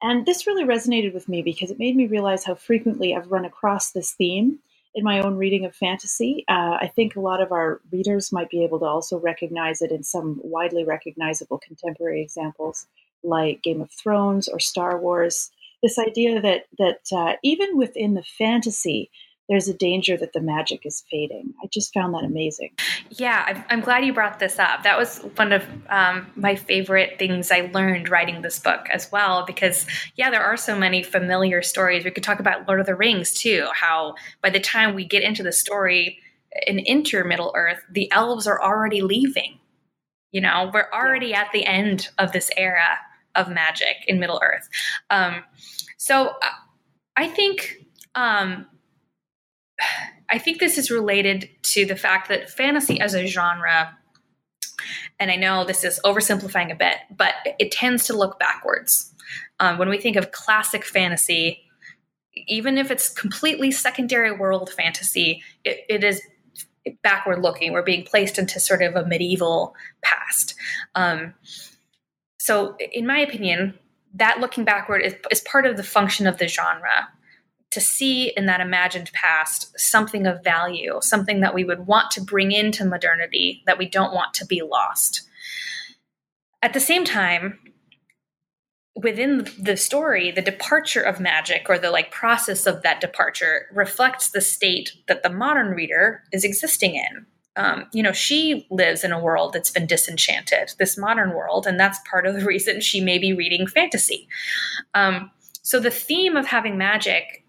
And this really resonated with me because it made me realize how frequently I've run across this theme in my own reading of fantasy. Uh, I think a lot of our readers might be able to also recognize it in some widely recognizable contemporary examples like Game of Thrones or Star Wars this idea that that uh, even within the fantasy there's a danger that the magic is fading. I just found that amazing. Yeah, I'm glad you brought this up. That was one of um, my favorite things I learned writing this book as well, because, yeah, there are so many familiar stories. We could talk about Lord of the Rings too, how by the time we get into the story and enter Middle Earth, the elves are already leaving. You know, we're already yeah. at the end of this era of magic in Middle Earth. Um, so I think um, I think this is related to the fact that fantasy as a genre, and I know this is oversimplifying a bit, but it tends to look backwards. Um, when we think of classic fantasy, even if it's completely secondary world fantasy, it, it is backward looking. We're being placed into sort of a medieval past. Um, so, in my opinion, that looking backward is, is part of the function of the genre to see in that imagined past something of value, something that we would want to bring into modernity that we don't want to be lost. At the same time, within the story, the departure of magic or the like process of that departure reflects the state that the modern reader is existing in um, you know, she lives in a world that's been disenchanted, this modern world, and that's part of the reason she may be reading fantasy. Um, so the theme of having magic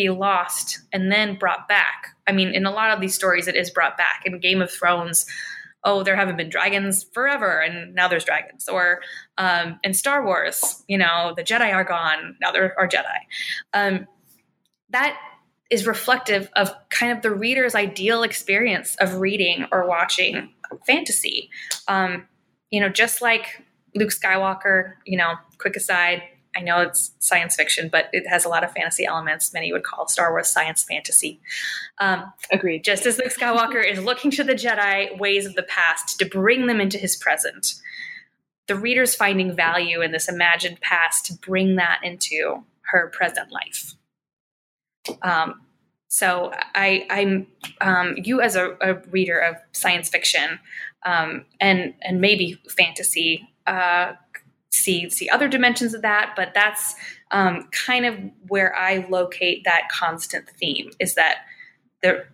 be lost and then brought back. I mean, in a lot of these stories, it is brought back. In Game of Thrones, oh, there haven't been dragons forever, and now there's dragons. Or um, in Star Wars, you know, the Jedi are gone, now there are Jedi. Um, that is reflective of kind of the reader's ideal experience of reading or watching fantasy. Um, you know, just like Luke Skywalker, you know, quick aside, I know it's science fiction, but it has a lot of fantasy elements. Many would call Star Wars science fantasy. Um, Agreed. Just as Luke Skywalker is looking to the Jedi ways of the past to bring them into his present, the reader's finding value in this imagined past to bring that into her present life. Um, so I, I'm um, you as a, a, reader of science fiction um, and and maybe fantasy uh, see see other dimensions of that, but that's um, kind of where I locate that constant theme is that the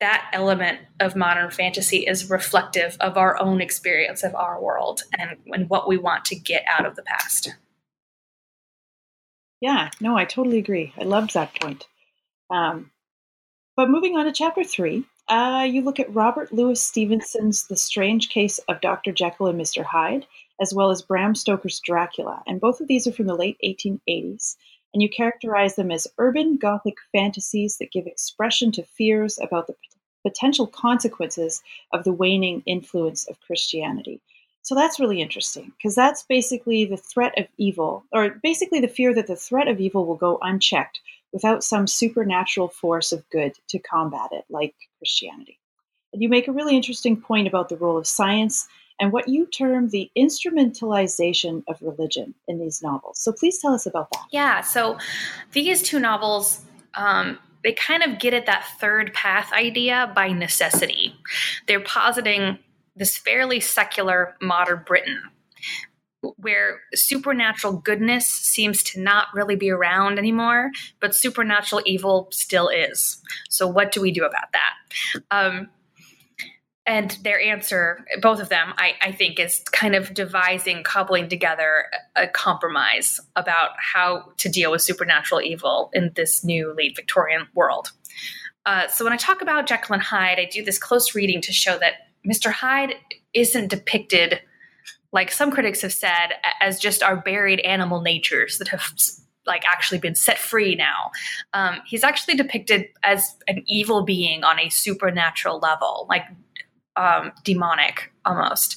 that element of modern fantasy is reflective of our own experience of our world and, and what we want to get out of the past. Yeah, no, I totally agree. I loved that point. Um, but moving on to chapter three, uh, you look at Robert Louis Stevenson's The Strange Case of Dr. Jekyll and Mr. Hyde, as well as Bram Stoker's Dracula. And both of these are from the late 1880s. And you characterize them as urban Gothic fantasies that give expression to fears about the potential consequences of the waning influence of Christianity. So that's really interesting because that's basically the threat of evil, or basically the fear that the threat of evil will go unchecked without some supernatural force of good to combat it, like Christianity. And you make a really interesting point about the role of science and what you term the instrumentalization of religion in these novels. So please tell us about that. Yeah, so these two novels. Um, they kind of get at that third path idea by necessity. They're positing this fairly secular modern Britain where supernatural goodness seems to not really be around anymore, but supernatural evil still is. So, what do we do about that? Um, and their answer, both of them, I, I, think, is kind of devising, cobbling together a compromise about how to deal with supernatural evil in this new late Victorian world. Uh, so, when I talk about Jekyll and Hyde, I do this close reading to show that Mr. Hyde isn't depicted like some critics have said, as just our buried animal natures that have like actually been set free now. Um, he's actually depicted as an evil being on a supernatural level, like um, demonic almost.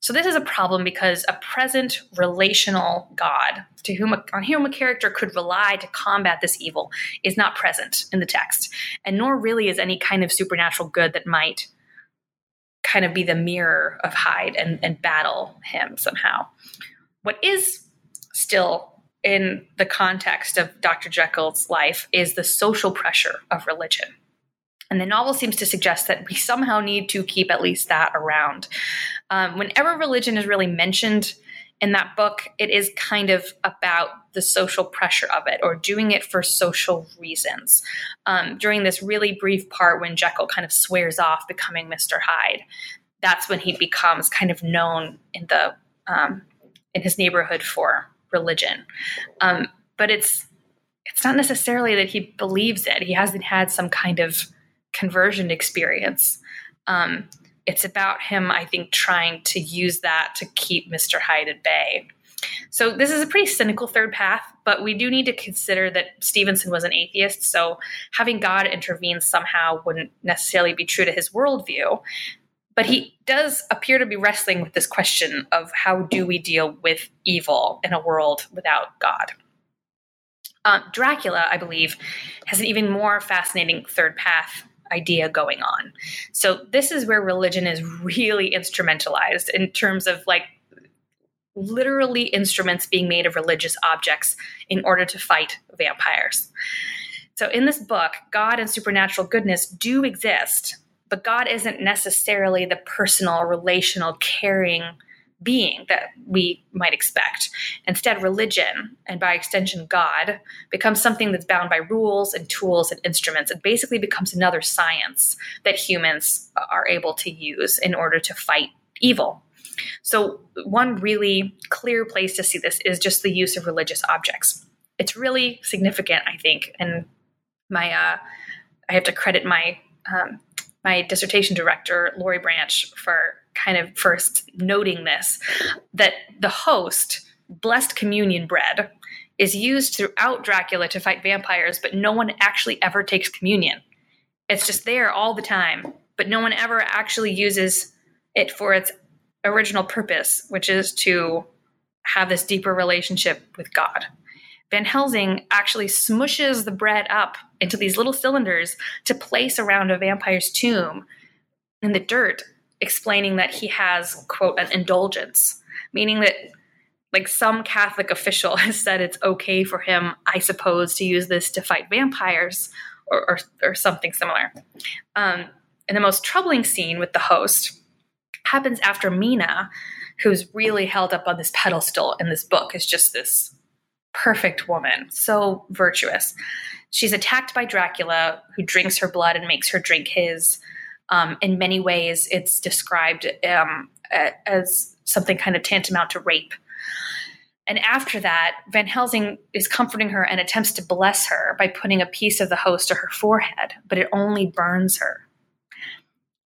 So this is a problem because a present relational God to whom a, on whom a character could rely to combat this evil is not present in the text, and nor really is any kind of supernatural good that might kind of be the mirror of Hyde and, and battle him somehow. What is still in the context of Dr. Jekyll's life is the social pressure of religion. And the novel seems to suggest that we somehow need to keep at least that around. Um, whenever religion is really mentioned, in that book, it is kind of about the social pressure of it or doing it for social reasons. Um, during this really brief part when Jekyll kind of swears off becoming Mr. Hyde, that's when he becomes kind of known in the um, in his neighborhood for religion. Um, but it's it's not necessarily that he believes it. He hasn't had some kind of conversion experience. Um, it's about him, I think, trying to use that to keep Mr. Hyde at bay. So this is a pretty cynical third path, but we do need to consider that Stevenson was an atheist, so having God intervene somehow wouldn't necessarily be true to his worldview. But he does appear to be wrestling with this question of how do we deal with evil in a world without God. Uh, Dracula, I believe, has an even more fascinating third path idea going on. So this is where religion is really instrumentalized in terms of like literally instruments being made of religious objects in order to fight vampires. So in this book, God and supernatural goodness do exist, but God isn't necessarily the personal, relational, caring being that we might expect. Instead, religion, and by extension, God, becomes something that's bound by rules and tools and instruments. It basically becomes another science that humans are able to use in order to fight evil. So, one really clear place to see this is just the use of religious objects. It's really significant, I think, and my uh, I have to credit my um, my dissertation director, Lori Branch, for kind of first noting this that the host, blessed communion bread, is used throughout Dracula to fight vampires, but no one actually ever takes communion. It's just there all the time, but no one ever actually uses it for its original purpose, which is to have this deeper relationship with God. Van Helsing actually smushes the bread up into these little cylinders to place around a vampire's tomb in the dirt explaining that he has quote an indulgence meaning that like some catholic official has said it's okay for him i suppose to use this to fight vampires or, or, or something similar. Um, and the most troubling scene with the host happens after mina who's really held up on this pedestal in this book is just this perfect woman so virtuous. She's attacked by dracula who drinks her blood and makes her drink his um, in many ways, it's described um, as something kind of tantamount to rape. And after that, Van Helsing is comforting her and attempts to bless her by putting a piece of the host to her forehead, but it only burns her.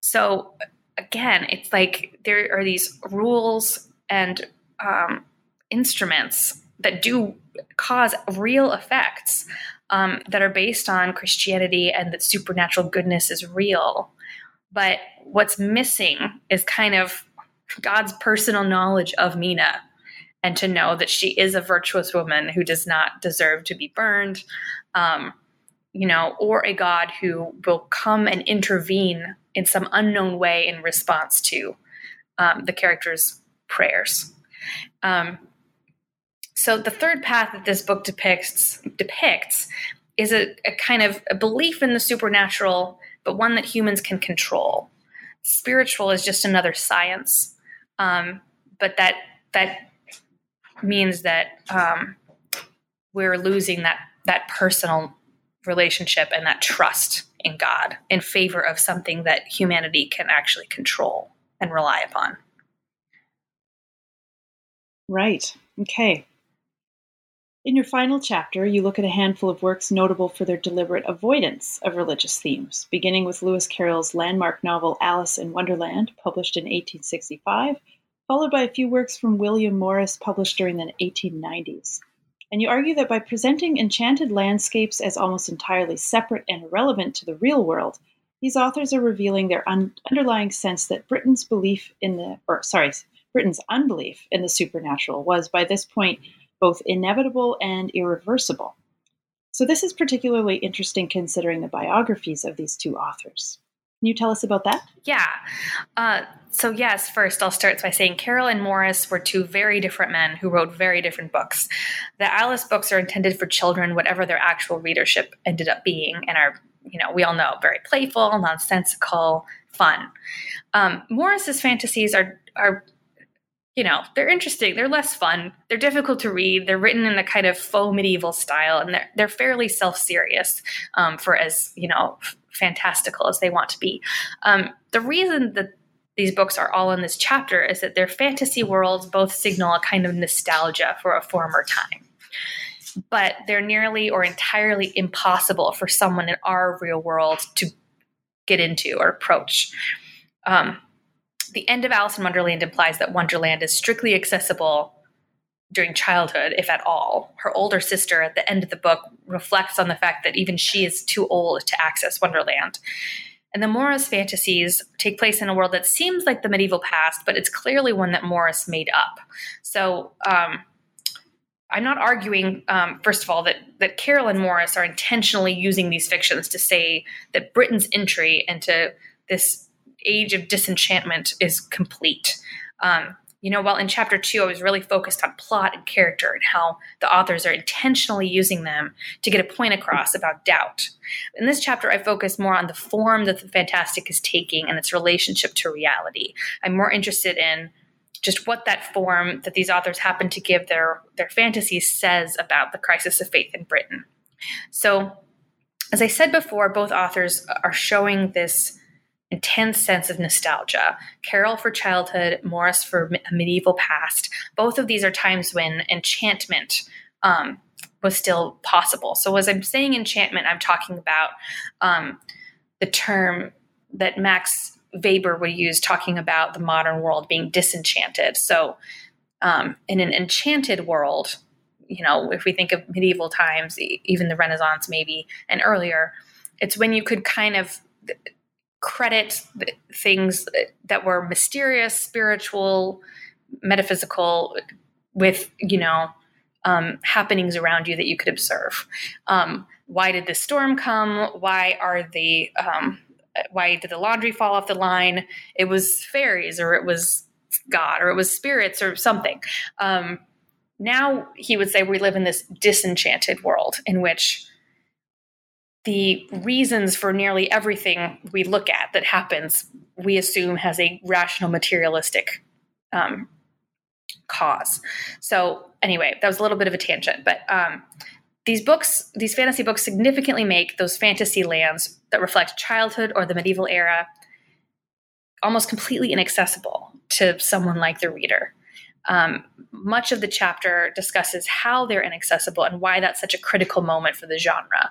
So again, it's like there are these rules and um, instruments that do cause real effects um, that are based on Christianity and that supernatural goodness is real. But what's missing is kind of God's personal knowledge of Mina and to know that she is a virtuous woman who does not deserve to be burned, um, you know, or a God who will come and intervene in some unknown way in response to um, the character's prayers. Um, so the third path that this book depicts depicts is a, a kind of a belief in the supernatural but one that humans can control. Spiritual is just another science, um, but that that means that um, we're losing that that personal relationship and that trust in God in favor of something that humanity can actually control and rely upon. Right. Okay. In your final chapter, you look at a handful of works notable for their deliberate avoidance of religious themes, beginning with Lewis Carroll's landmark novel Alice in Wonderland, published in 1865, followed by a few works from William Morris published during the 1890s. And you argue that by presenting enchanted landscapes as almost entirely separate and irrelevant to the real world, these authors are revealing their un- underlying sense that Britain's belief in the, or sorry, Britain's unbelief in the supernatural was by this point both inevitable and irreversible. So, this is particularly interesting considering the biographies of these two authors. Can you tell us about that? Yeah. Uh, so, yes, first I'll start by saying Carroll and Morris were two very different men who wrote very different books. The Alice books are intended for children, whatever their actual readership ended up being, and are, you know, we all know, very playful, nonsensical, fun. Um, Morris's fantasies are are you know, they're interesting. They're less fun. They're difficult to read. They're written in a kind of faux medieval style, and they're they're fairly self serious um, for as you know f- fantastical as they want to be. Um, the reason that these books are all in this chapter is that their fantasy worlds both signal a kind of nostalgia for a former time. But they're nearly or entirely impossible for someone in our real world to get into or approach. Um, the end of Alice in Wonderland implies that Wonderland is strictly accessible during childhood, if at all. Her older sister at the end of the book reflects on the fact that even she is too old to access Wonderland. And the Morris fantasies take place in a world that seems like the medieval past, but it's clearly one that Morris made up. So um, I'm not arguing, um, first of all, that, that Carroll and Morris are intentionally using these fictions to say that Britain's entry into this age of disenchantment is complete. Um, you know, while in chapter two, I was really focused on plot and character and how the authors are intentionally using them to get a point across about doubt. In this chapter, I focus more on the form that the fantastic is taking and its relationship to reality. I'm more interested in just what that form that these authors happen to give their their fantasies says about the crisis of faith in Britain. So, as I said before, both authors are showing this intense sense of nostalgia. Carroll for childhood, Morris for a medieval past. Both of these are times when enchantment um, was still possible. So, as I'm saying enchantment, I'm talking about um, the term that Max Weber would use talking about the modern world being disenchanted. So, um, in an enchanted world, you know, if we think of medieval times, even the Renaissance maybe, and earlier, it's when you could kind of credit things that were mysterious, spiritual, metaphysical with, you know, um, happenings around you that you could observe. Um, why did the storm come? Why are the um, why did the laundry fall off the line? It was fairies, or it was God, or it was spirits, or something. Um, now he would say we live in this disenchanted world in which the reasons for nearly everything we look at that happens, we assume has a rational materialistic um, cause. So, anyway, that was a little bit of a tangent, but um, these books, these fantasy books, significantly make those fantasy lands that reflect childhood or the medieval era almost completely inaccessible to someone like the reader. Um, much of the chapter discusses how they're inaccessible and why that's such a critical moment for the genre.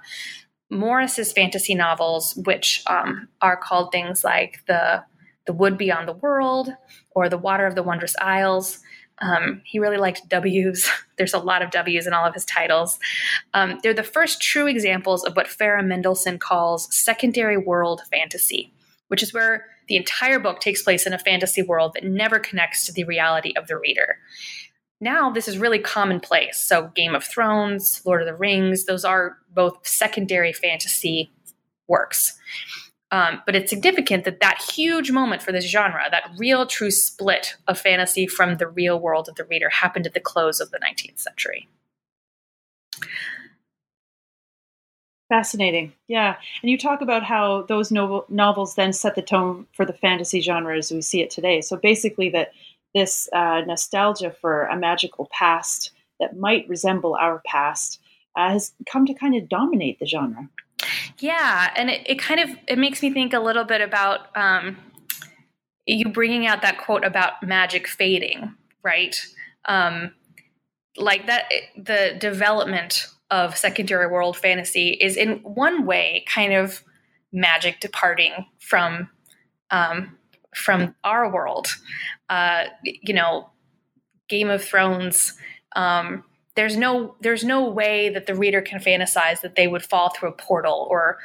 Morris's fantasy novels, which um, are called things like the the Wood Beyond the World or The Water of the Wondrous Isles. Um, he really liked W's. There's a lot of W's in all of his titles. Um, they're the first true examples of what Farah Mendlesohn calls secondary world fantasy, which is where the entire book takes place in a fantasy world that never connects to the reality of the reader now this is really commonplace. So, Game of Thrones, Lord of the Rings, those are both secondary fantasy works. Um, but it's significant that that huge moment for this genre, that real true split of fantasy from the real world of the reader, happened at the close of the 19th century. Fascinating. Yeah. And you talk about how those novel- novels then set the tone for the fantasy genre as we see it today. So basically, that this uh, nostalgia for a magical past that might resemble our past uh, has come to kind of dominate the genre. Yeah, and it, it kind of it makes me think a little bit about um, you bringing out that quote about magic fading, right? Um, like that, the development of secondary world fantasy is in one way kind of magic departing from um, from our world. Uh, you know, Game of Thrones. Um, there's no there's no way that the reader can fantasize that they would fall through a portal or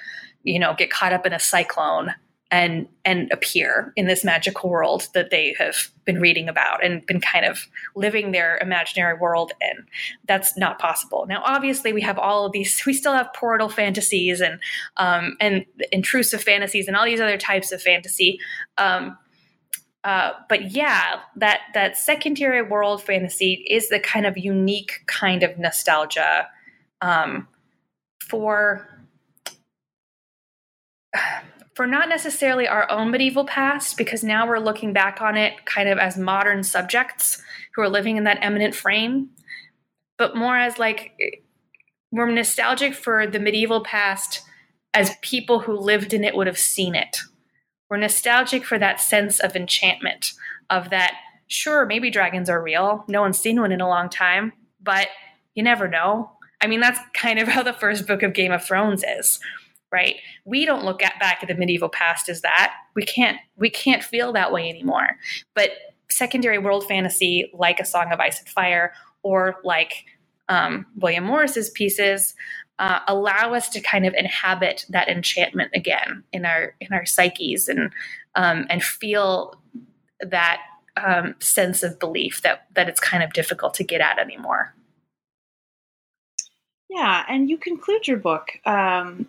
you know get caught up in a cyclone and and appear in this magical world that they have been reading about and been kind of living their imaginary world in. That's not possible. Now obviously we have all of these we still have portal fantasies and um, and intrusive fantasies and all these other types of fantasy. Um, uh, but yeah, that that secondary world fantasy is the kind of unique kind of nostalgia um, for for not necessarily our own medieval past, because now we're looking back on it kind of as modern subjects who are living in that immanent frame, but more as like we're nostalgic for the medieval past as people who lived in it would have seen it we're nostalgic for that sense of enchantment, of that, sure, maybe dragons are real. No one's seen one in a long time, but you never know. I mean, that's kind of how the first book of Game of Thrones is, right? We don't look at back at the medieval past as that. We can't we can't feel that way anymore. But secondary world fantasy, like A Song of Ice and Fire, or like um, William Morris's pieces, uh, allow us to kind of inhabit that enchantment again in our in our psyches and um, and feel that um, sense of belief that that it's kind of difficult to get at anymore. Yeah, and you conclude your book um,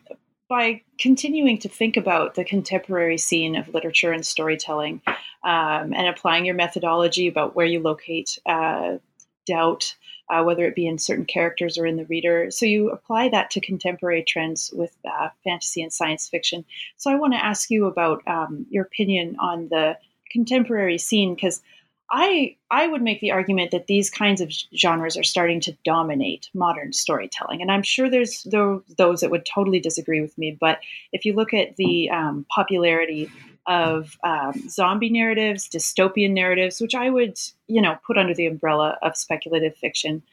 by continuing to think about the contemporary scene of literature and storytelling, um, and applying your methodology about where you locate uh, doubt uh, whether it be in certain characters or in the reader. So you apply that to contemporary trends with uh, fantasy and science fiction. So I want to ask you about um, your opinion on the contemporary scene because I I would make the argument that these kinds of genres are starting to dominate modern storytelling, and I'm sure there's those that would totally disagree with me. But if you look at the um, popularity of um, zombie narratives, dystopian narratives, which I would, you know, put under the umbrella of speculative fiction.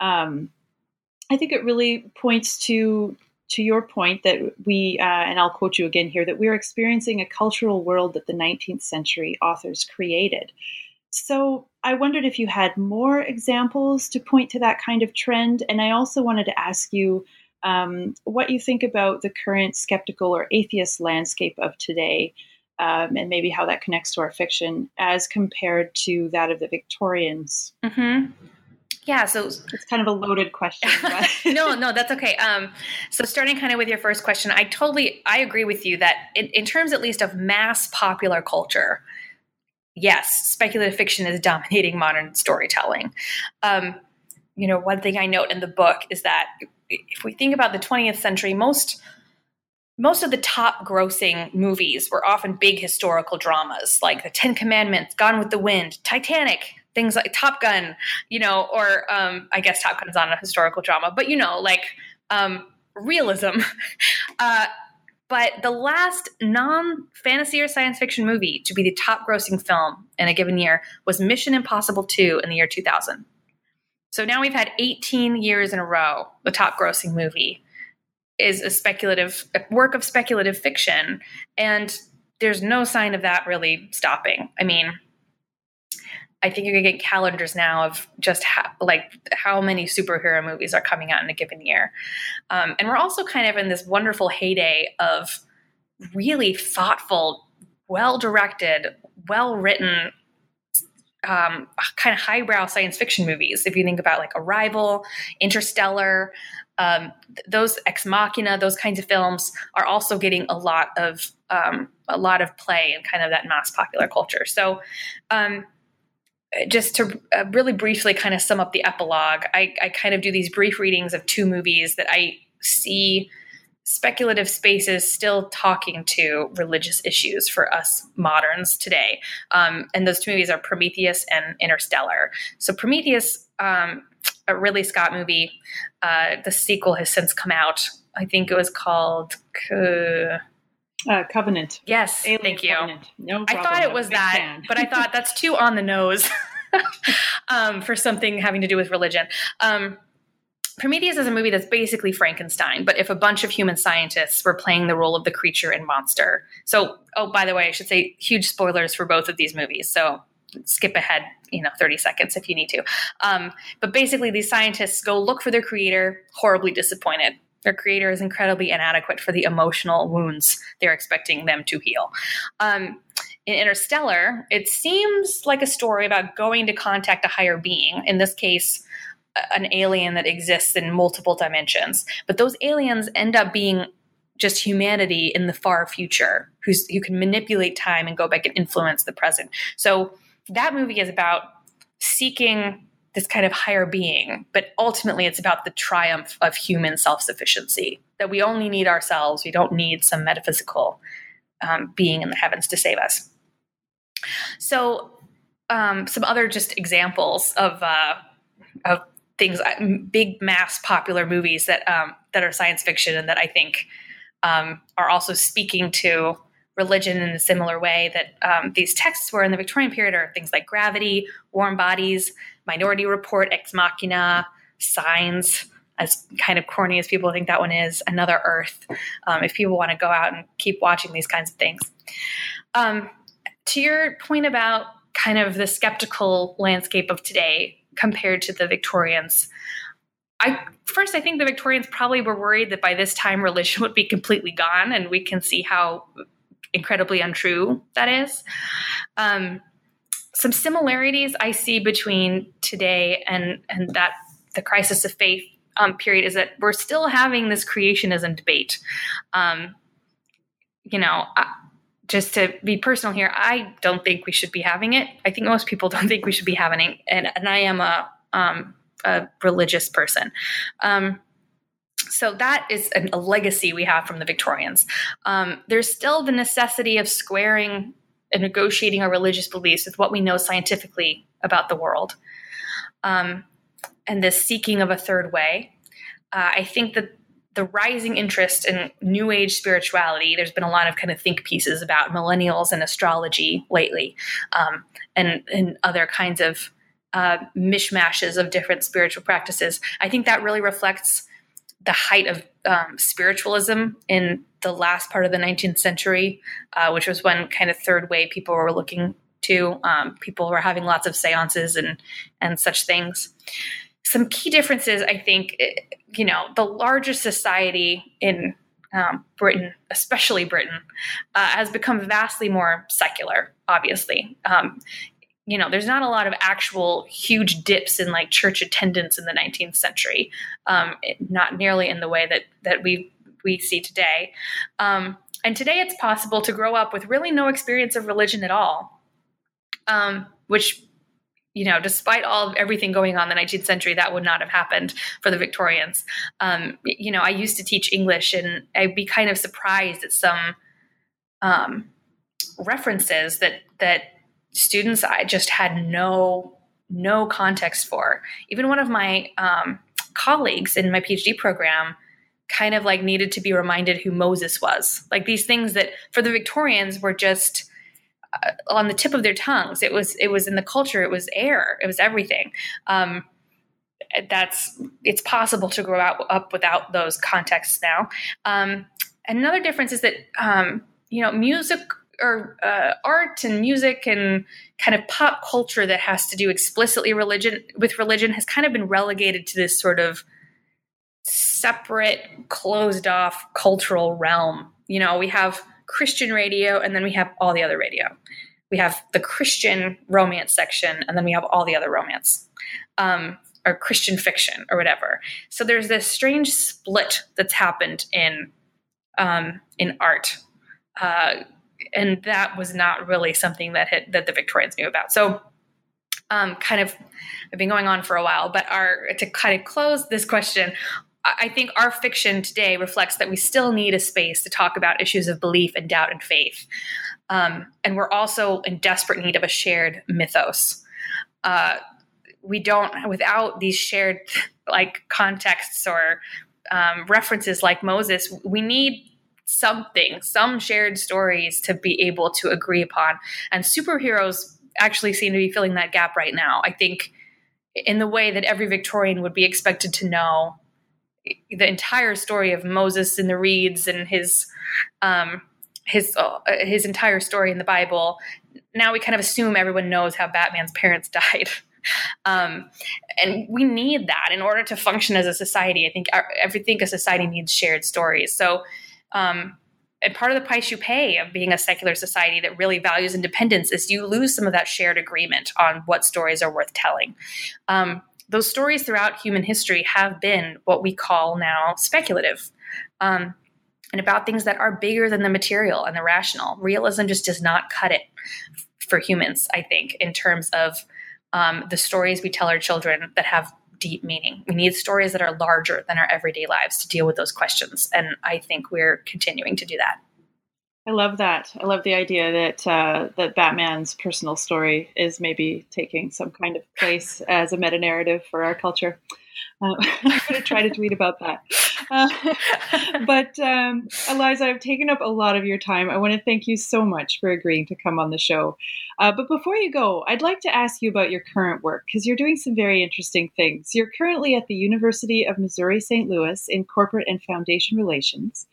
Um, I think it really points to to your point that we, uh, and I'll quote you again here, that we're experiencing a cultural world that the 19th century authors created. So I wondered if you had more examples to point to that kind of trend, and I also wanted to ask you um, what you think about the current skeptical or atheist landscape of today um, and maybe how that connects to our fiction as compared to that of the Victorians. Mm-hmm. Yeah, so it's kind of a loaded question. no, no, that's okay. Um, so starting kind of with your first question, I totally I agree with you that in, in terms at least of mass popular culture, yes, speculative fiction is dominating modern storytelling. Um, you know, one thing I note in the book is that if we think about the 20th century, most most of the top grossing movies were often big historical dramas like the Ten Commandments, Gone with the Wind, Titanic, things like Top Gun, you know, or um, I guess Top Gun's not a historical drama, but you know, like um, realism. uh, but the last non fantasy or science fiction movie to be the top grossing film in a given year was Mission Impossible 2 in the year 2000. So now we've had 18 years in a row, the top grossing movie is a speculative a work of speculative fiction and there's no sign of that really stopping i mean i think you can get calendars now of just how, like how many superhero movies are coming out in a given year um, and we're also kind of in this wonderful heyday of really thoughtful well directed well written um, kind of highbrow science fiction movies. If you think about like Arrival, Interstellar, um, those Ex Machina, those kinds of films are also getting a lot of um, a lot of play in kind of that mass popular culture. So, um, just to uh, really briefly kind of sum up the epilogue, I, I, kind of do these brief readings of two movies that I see speculative spaces still talking to religious issues for us moderns today. Um, and those two movies are Prometheus and Interstellar. So Prometheus, um, a Ridley Scott movie. Uh, the sequel has since come out. I think it was called. Uh, uh, Covenant. Yes, Alien thank you. Covenant. No I thought it was that, fan. but I thought that's too on the nose um, for something having to do with religion. Um, Prometheus is a movie that's basically Frankenstein, but if a bunch of human scientists were playing the role of the creature and monster. So, oh, by the way, I should say huge spoilers for both of these movies. So skip ahead, you know, 30 seconds if you need to. Um, but basically, these scientists go look for their creator, horribly disappointed. Their creator is incredibly inadequate for the emotional wounds they're expecting them to heal. Um, in Interstellar, it seems like a story about going to contact a higher being. In this case, an alien that exists in multiple dimensions. But those aliens end up being just humanity in the far future who's who can manipulate time and go back and influence the present. So that movie is about seeking this kind of higher being, but ultimately it's about the triumph of human self-sufficiency. That we only need ourselves. We don't need some metaphysical um, being in the heavens to save us. So, um, some other just examples of uh, of things, uh, big mass popular movies that um, that are science fiction and that I think um, are also speaking to religion in a similar way that um, these texts were in the Victorian period are things like Gravity, Warm Bodies, Minority Report, Ex Machina, Signs. As kind of corny as people think that one is, Another Earth. Um, if people want to go out and keep watching these kinds of things. Um, to your point about kind of the skeptical landscape of today compared to the Victorians, I first I think the Victorians probably were worried that by this time religion would be completely gone, and we can see how incredibly untrue that is. Um, some similarities I see between today and and that the crisis of faith um, period is that we're still having this creationism debate. Um, you know, I, just to be personal here, I don't think we should be having it. I think most people don't think we should be having it, and and I am a um, a religious person. Um, so that is a, a legacy we have from the Victorians. Um, there's still the necessity of squaring negotiating our religious beliefs with what we know scientifically about the world, um, and this seeking of a third way. Uh, I think that the rising interest in new age spirituality there's been a lot of kind of think pieces about millennials and astrology lately um, and and other kinds of uh, mishmashes of different spiritual practices i think that really reflects the height of um, spiritualism in the last part of the 19th century uh, which was when kind of third way people were looking to um, people were having lots of seances and and such things. Some key differences i think eh, you know the largest society in um, britain especially britain uh, has become vastly more secular obviously. Um, you know there's not a lot of actual huge dips in like church attendance in the 19th century um, not nearly in the way that that we we see today um, and today it's possible to grow up with really no experience of religion at all um, which you know, despite all of everything going on in the 19th century, that would not have happened for the Victorians. Um, you know, I used to teach English, and I'd be kind of surprised at some um, references that that students I just had no no context for. Even one of my um, colleagues in my PhD program kind of like needed to be reminded who Moses was. Like these things that for the Victorians were just uh, on the tip of their tongues. It was it was in the culture. It was air. It was everything. Um, that's it's possible to grow out, up without those contexts now. Um, another difference is that um, you know music or uh, art and music and kind of pop culture that has to do explicitly religion with religion has kind of been relegated to this sort of separate, closed off cultural realm. You know, we have Christian radio and then we have all the other radio. We have the Christian romance section and then we have all the other romance. Um, or Christian fiction or whatever. So there's this strange split that's happened in um, in art, uh, and that was not really something that that the Victorians knew about. So, um, kind of, I've been going on for a while, but our to kind of close this question, I think our fiction today reflects that we still need a space to talk about issues of belief and doubt and faith. Um, and we're also in desperate need of a shared mythos. Uh, we don't, without these shared like contexts or um, references like Moses, we need something, some shared stories to be able to agree upon. And superheroes actually seem to be filling that gap right now. I think in the way that every Victorian would be expected to know the entire story of Moses in the reeds and his um, his uh, his entire story in the Bible. Now we kind of assume everyone knows how Batman's parents died. Um, and we need that in order to function as a society. I think our, I think a society needs shared stories. So, um, and part of the price you pay of being a secular society that really values independence is you lose some of that shared agreement on what stories are worth telling. Um, those stories throughout human history have been what we call now speculative. Um, and about things that are bigger than the material and the rational. Realism just does not cut it for humans, I think, in terms of um, the stories we tell our children that have deep meaning. We need stories that are larger than our everyday lives to deal with those questions. And I think we're continuing to do that. I love that. I love the idea that uh, that Batman's personal story is maybe taking some kind of place as a meta narrative for our culture. Uh, I'm going to try to tweet about that. Uh, but um, Eliza, I've taken up a lot of your time. I want to thank you so much for agreeing to come on the show. Uh, but before you go, I'd like to ask you about your current work because you're doing some very interesting things. You're currently at the University of Missouri St. Louis in corporate and foundation relations.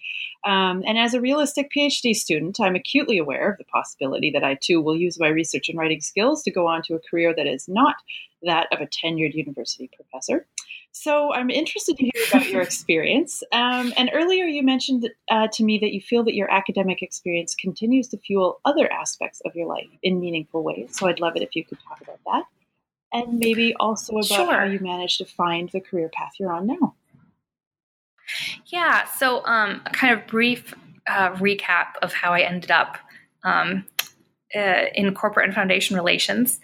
Um, and as a realistic PhD student, I'm acutely aware of the possibility that I too will use my research and writing skills to go on to a career that is not that of a tenured university professor. So I'm interested to hear about your experience. Um, and earlier you mentioned uh, to me that you feel that your academic experience continues to fuel other aspects of your life in meaningful ways. So I'd love it if you could talk about that. And maybe also about sure. how you managed to find the career path you're on now. Yeah, so um, a kind of brief uh, recap of how I ended up um, uh, in corporate and foundation relations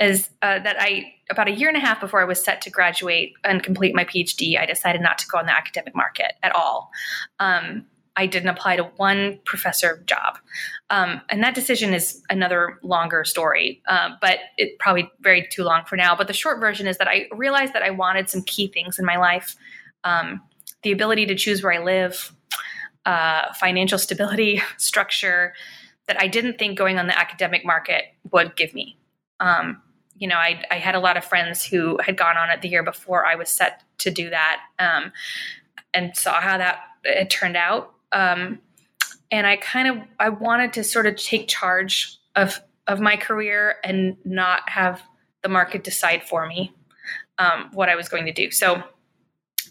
is uh, that I about a year and a half before I was set to graduate and complete my PhD, I decided not to go on the academic market at all. Um, I didn't apply to one professor job. Um, and that decision is another longer story, uh, but it probably very too long for now. But the short version is that I realized that I wanted some key things in my life um, the ability to choose where I live, uh, financial stability, structure, that I didn't think going on the academic market would give me. Um, you know, I, I, had a lot of friends who had gone on it the year before I was set to do that, um, and saw how that it turned out. Um, and I kind of I wanted to sort of take charge of of my career and not have the market decide for me um, what I was going to do. So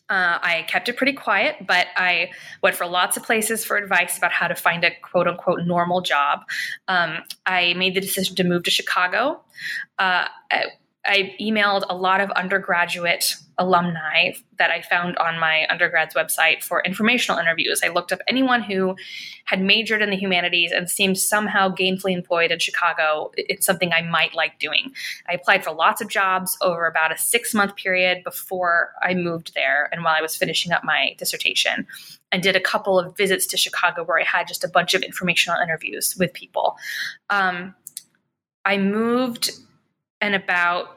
uh, I kept it pretty quiet, but I went for lots of places for advice about how to find a quote unquote normal job. Um, I made the decision to move to Chicago. Uh, I, I emailed a lot of undergraduate alumni that I found on my undergrad's website for informational interviews. I looked up anyone who had majored in the humanities and seemed somehow gainfully employed in Chicago. It's something I might like doing. I applied for lots of jobs over about a six month period before I moved there and while I was finishing up my dissertation. And did a couple of visits to Chicago where I had just a bunch of informational interviews with people. Um, I moved and about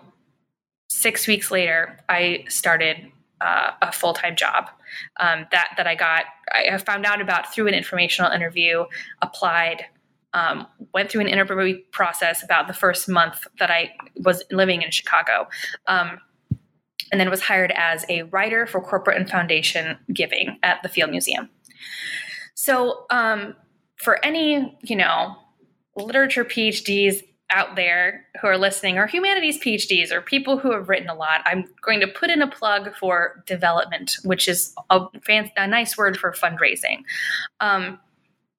six weeks later, I started uh, a full time job um, that that I got. I found out about through an informational interview. Applied, um, went through an interview process about the first month that I was living in Chicago. Um, and then was hired as a writer for corporate and foundation giving at the Field Museum. So, um, for any, you know, literature PhDs out there who are listening or humanities PhDs or people who have written a lot, I'm going to put in a plug for development, which is a, fancy, a nice word for fundraising. Um,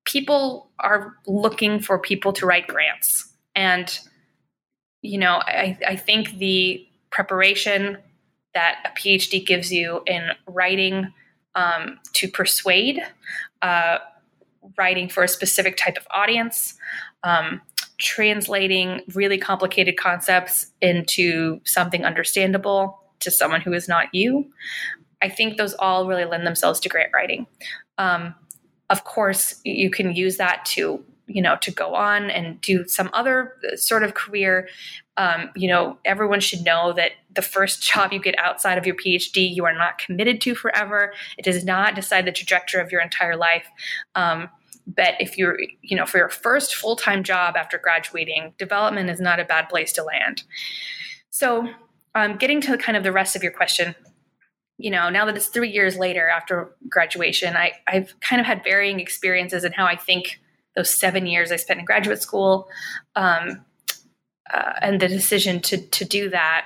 people are looking for people to write grants. And, you know, I, I think the preparation that a PhD gives you in writing um, to persuade, uh, writing for a specific type of audience, um, translating really complicated concepts into something understandable to someone who is not you I think those all really lend themselves to grant writing. Um, of course, you can use that to you know to go on and do some other sort of career. Um, you know everyone should know that the first job you get outside of your phd you are not committed to forever. It does not decide the trajectory of your entire life. Um, but if you're you know for your first full-time job after graduating development is not a bad place to land so um, getting to kind of the rest of your question you know now that it's three years later after graduation I, i've kind of had varying experiences in how i think those seven years I spent in graduate school, um, uh, and the decision to to do that.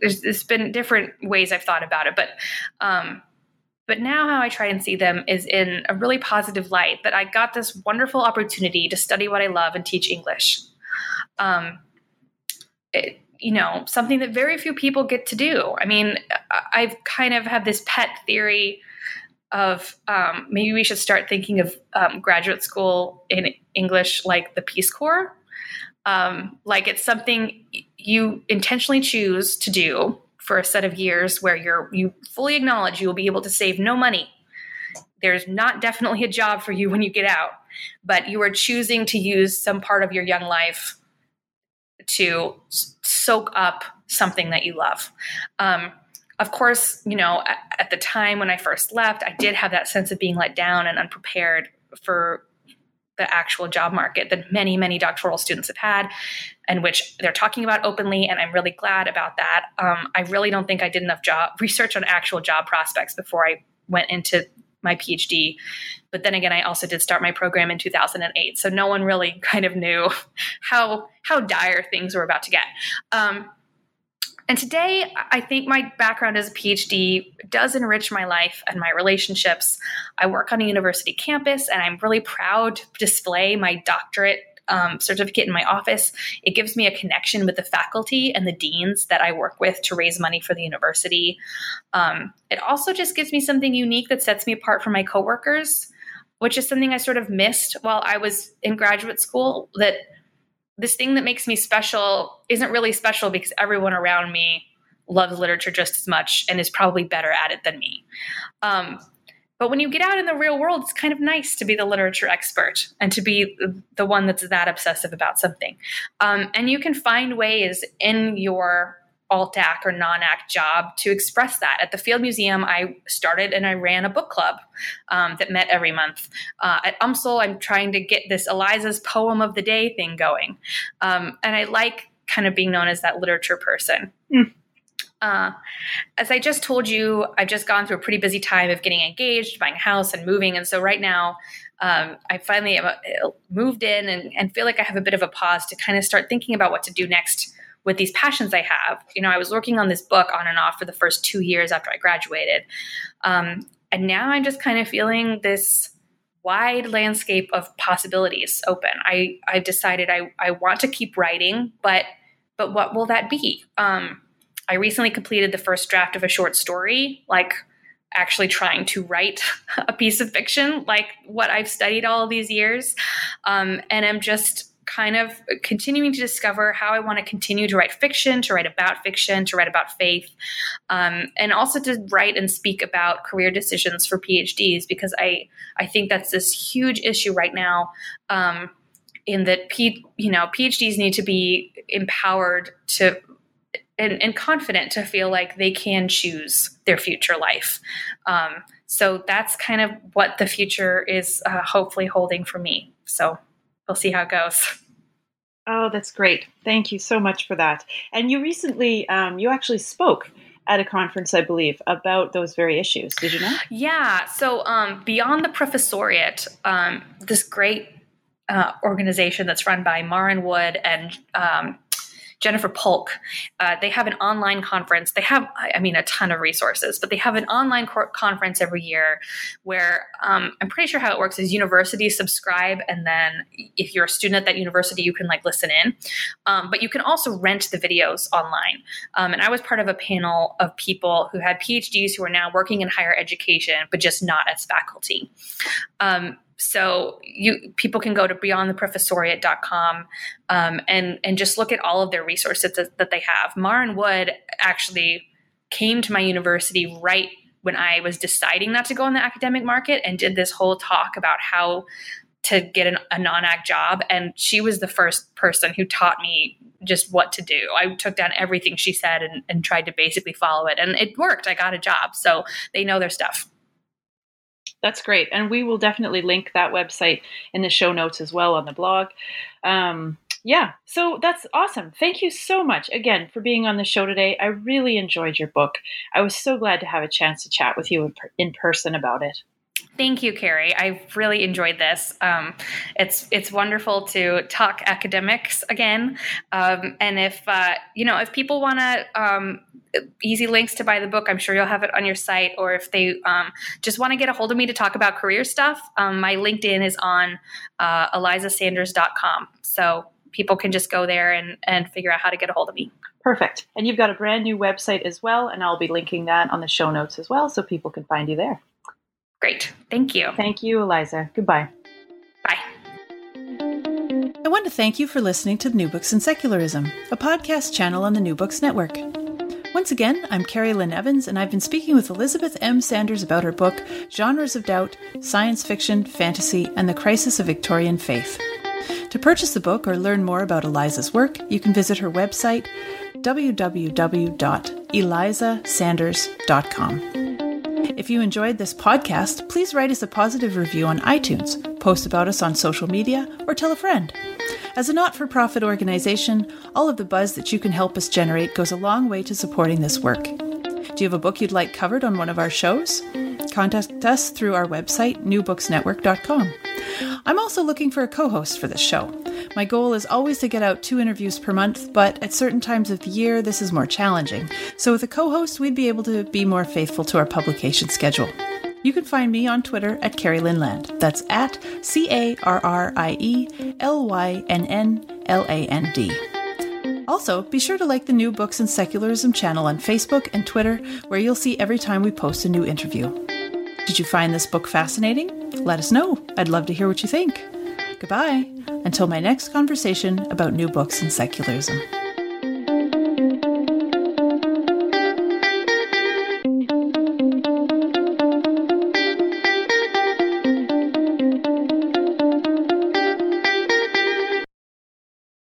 There's, there's been different ways I've thought about it, but um, but now how I try and see them is in a really positive light. That I got this wonderful opportunity to study what I love and teach English. Um, it, you know, something that very few people get to do. I mean, I've kind of had this pet theory of um, maybe we should start thinking of um, graduate school in English like the Peace Corps. Um, like it's something you intentionally choose to do for a set of years where you're you fully acknowledge you will be able to save no money. There's not definitely a job for you when you get out, but you are choosing to use some part of your young life to soak up something that you love. Um, of course, you know, at, at, the time when I first left, I did have that sense of being let down and unprepared for the actual job market that many, many doctoral students have had, and which they're talking about openly. And I'm really glad about that. Um, I really don't think I did enough job research on actual job prospects before I went into my PhD. But then again, I also did start my program in 2008, so no one really kind of knew how how dire things were about to get. Um, and today, I think my background as a PhD does enrich my life and my relationships. I work on a university campus, and I'm really proud to display my doctorate um, certificate in my office. It gives me a connection with the faculty and the deans that I work with to raise money for the university. Um, it also just gives me something unique that sets me apart from my coworkers, which is something I sort of missed while I was in graduate school. That this thing that makes me special isn't really special because everyone around me loves literature just as much and is probably better at it than me. Um, but when you get out in the real world, it's kind of nice to be the literature expert and to be the one that's that obsessive about something. Um, and you can find ways in your alt-ac or non-ac job to express that. At the Field Museum, I started and I ran a book club um, that met every month. Uh, at UMSL, I'm trying to get this Eliza's Poem of the Day thing going. Um, and I like kind of being known as that literature person. Mm. Uh, as I just told you, I've just gone through a pretty busy time of getting engaged, buying a house, and moving. And so right now, um, I finally uh, moved in and, and feel like I have a bit of a pause to kind of start thinking about what to do next with these passions I have. You know, I was working on this book on and off for the first two years after I graduated. Um, and now I'm just kind of feeling this wide landscape of possibilities open. I, I've decided I, I want to keep writing, but but what will that be? Um, I recently completed the first draft of a short story, like actually trying to write a piece of fiction, like what I've studied all these years. Um, and I'm just kind of continuing to discover how I want to continue to write fiction, to write about fiction, to write about faith, um, and also to write and speak about career decisions for PhDs because I I think that's this huge issue right now. Um, in that, P, you know, PhDs need to be empowered to and, and, confident to feel like they can choose their future life. Um, so that's kind of what the future is uh, hopefully holding for me. So we'll see how it goes. Oh, that's great. Thank you so much for that. And you recently, um, you actually spoke at a conference, I believe, about those very issues. Did you know? Yeah. So, um, Beyond the Professoriate, um, this great uh, organization that's run by Maren Wood and um, Jennifer Polk. Uh, they have an online conference. They have, I mean, a ton of resources, but they have an online conference every year where um, I'm pretty sure how it works is universities subscribe, and then if you're a student at that university, you can like listen in. Um, but you can also rent the videos online. Um, and I was part of a panel of people who had PhDs who are now working in higher education, but just not as faculty. Um, so you people can go to beyondtheprofessoriate.com um, and and just look at all of their resources that, that they have. Maren Wood actually came to my university right when I was deciding not to go in the academic market and did this whole talk about how to get an, a non-ac job. And she was the first person who taught me just what to do. I took down everything she said and, and tried to basically follow it and it worked. I got a job. So they know their stuff that's great. And we will definitely link that website in the show notes as well on the blog. Um, yeah so that's awesome. Thank you so much again for being on the show today. I really enjoyed your book. I was so glad to have a chance to chat with you in, in person about it Thank you, Carrie. I've really enjoyed this. Um, it's it's wonderful to talk academics again. Um, and if uh, you know, if people want to um, easy links to buy the book, I'm sure you'll have it on your site. Or if they um, just want to get a hold of me to talk about career stuff, um, my LinkedIn is on uh, elizasanders.com. So people can just go there and and figure out how to get a hold of me. Perfect. And you've got a brand new website as well, and I'll be linking that on the show notes as well, so people can find you there. Great. Thank you. Thank you, Eliza. Goodbye. Bye. I want to thank you for listening to New Books in Secularism, a podcast channel on the New Books Network. Once again, I'm Carrie Lynn Evans, and I've been speaking with Elizabeth M. Sanders about her book, Genres of Doubt Science Fiction, Fantasy, and the Crisis of Victorian Faith. To purchase the book or learn more about Eliza's work, you can visit her website, www.elizasanders.com. If you enjoyed this podcast, please write us a positive review on iTunes, post about us on social media, or tell a friend. As a not for profit organization, all of the buzz that you can help us generate goes a long way to supporting this work. Do you have a book you'd like covered on one of our shows? Contact us through our website, newbooksnetwork.com. I'm also looking for a co host for this show. My goal is always to get out two interviews per month, but at certain times of the year, this is more challenging. So, with a co host, we'd be able to be more faithful to our publication schedule. You can find me on Twitter at Carrie Lynn Land. That's at C A R R I E L Y N N L A N D. Also, be sure to like the New Books in Secularism channel on Facebook and Twitter, where you'll see every time we post a new interview. Did you find this book fascinating? Let us know. I'd love to hear what you think. Goodbye, until my next conversation about new books and secularism.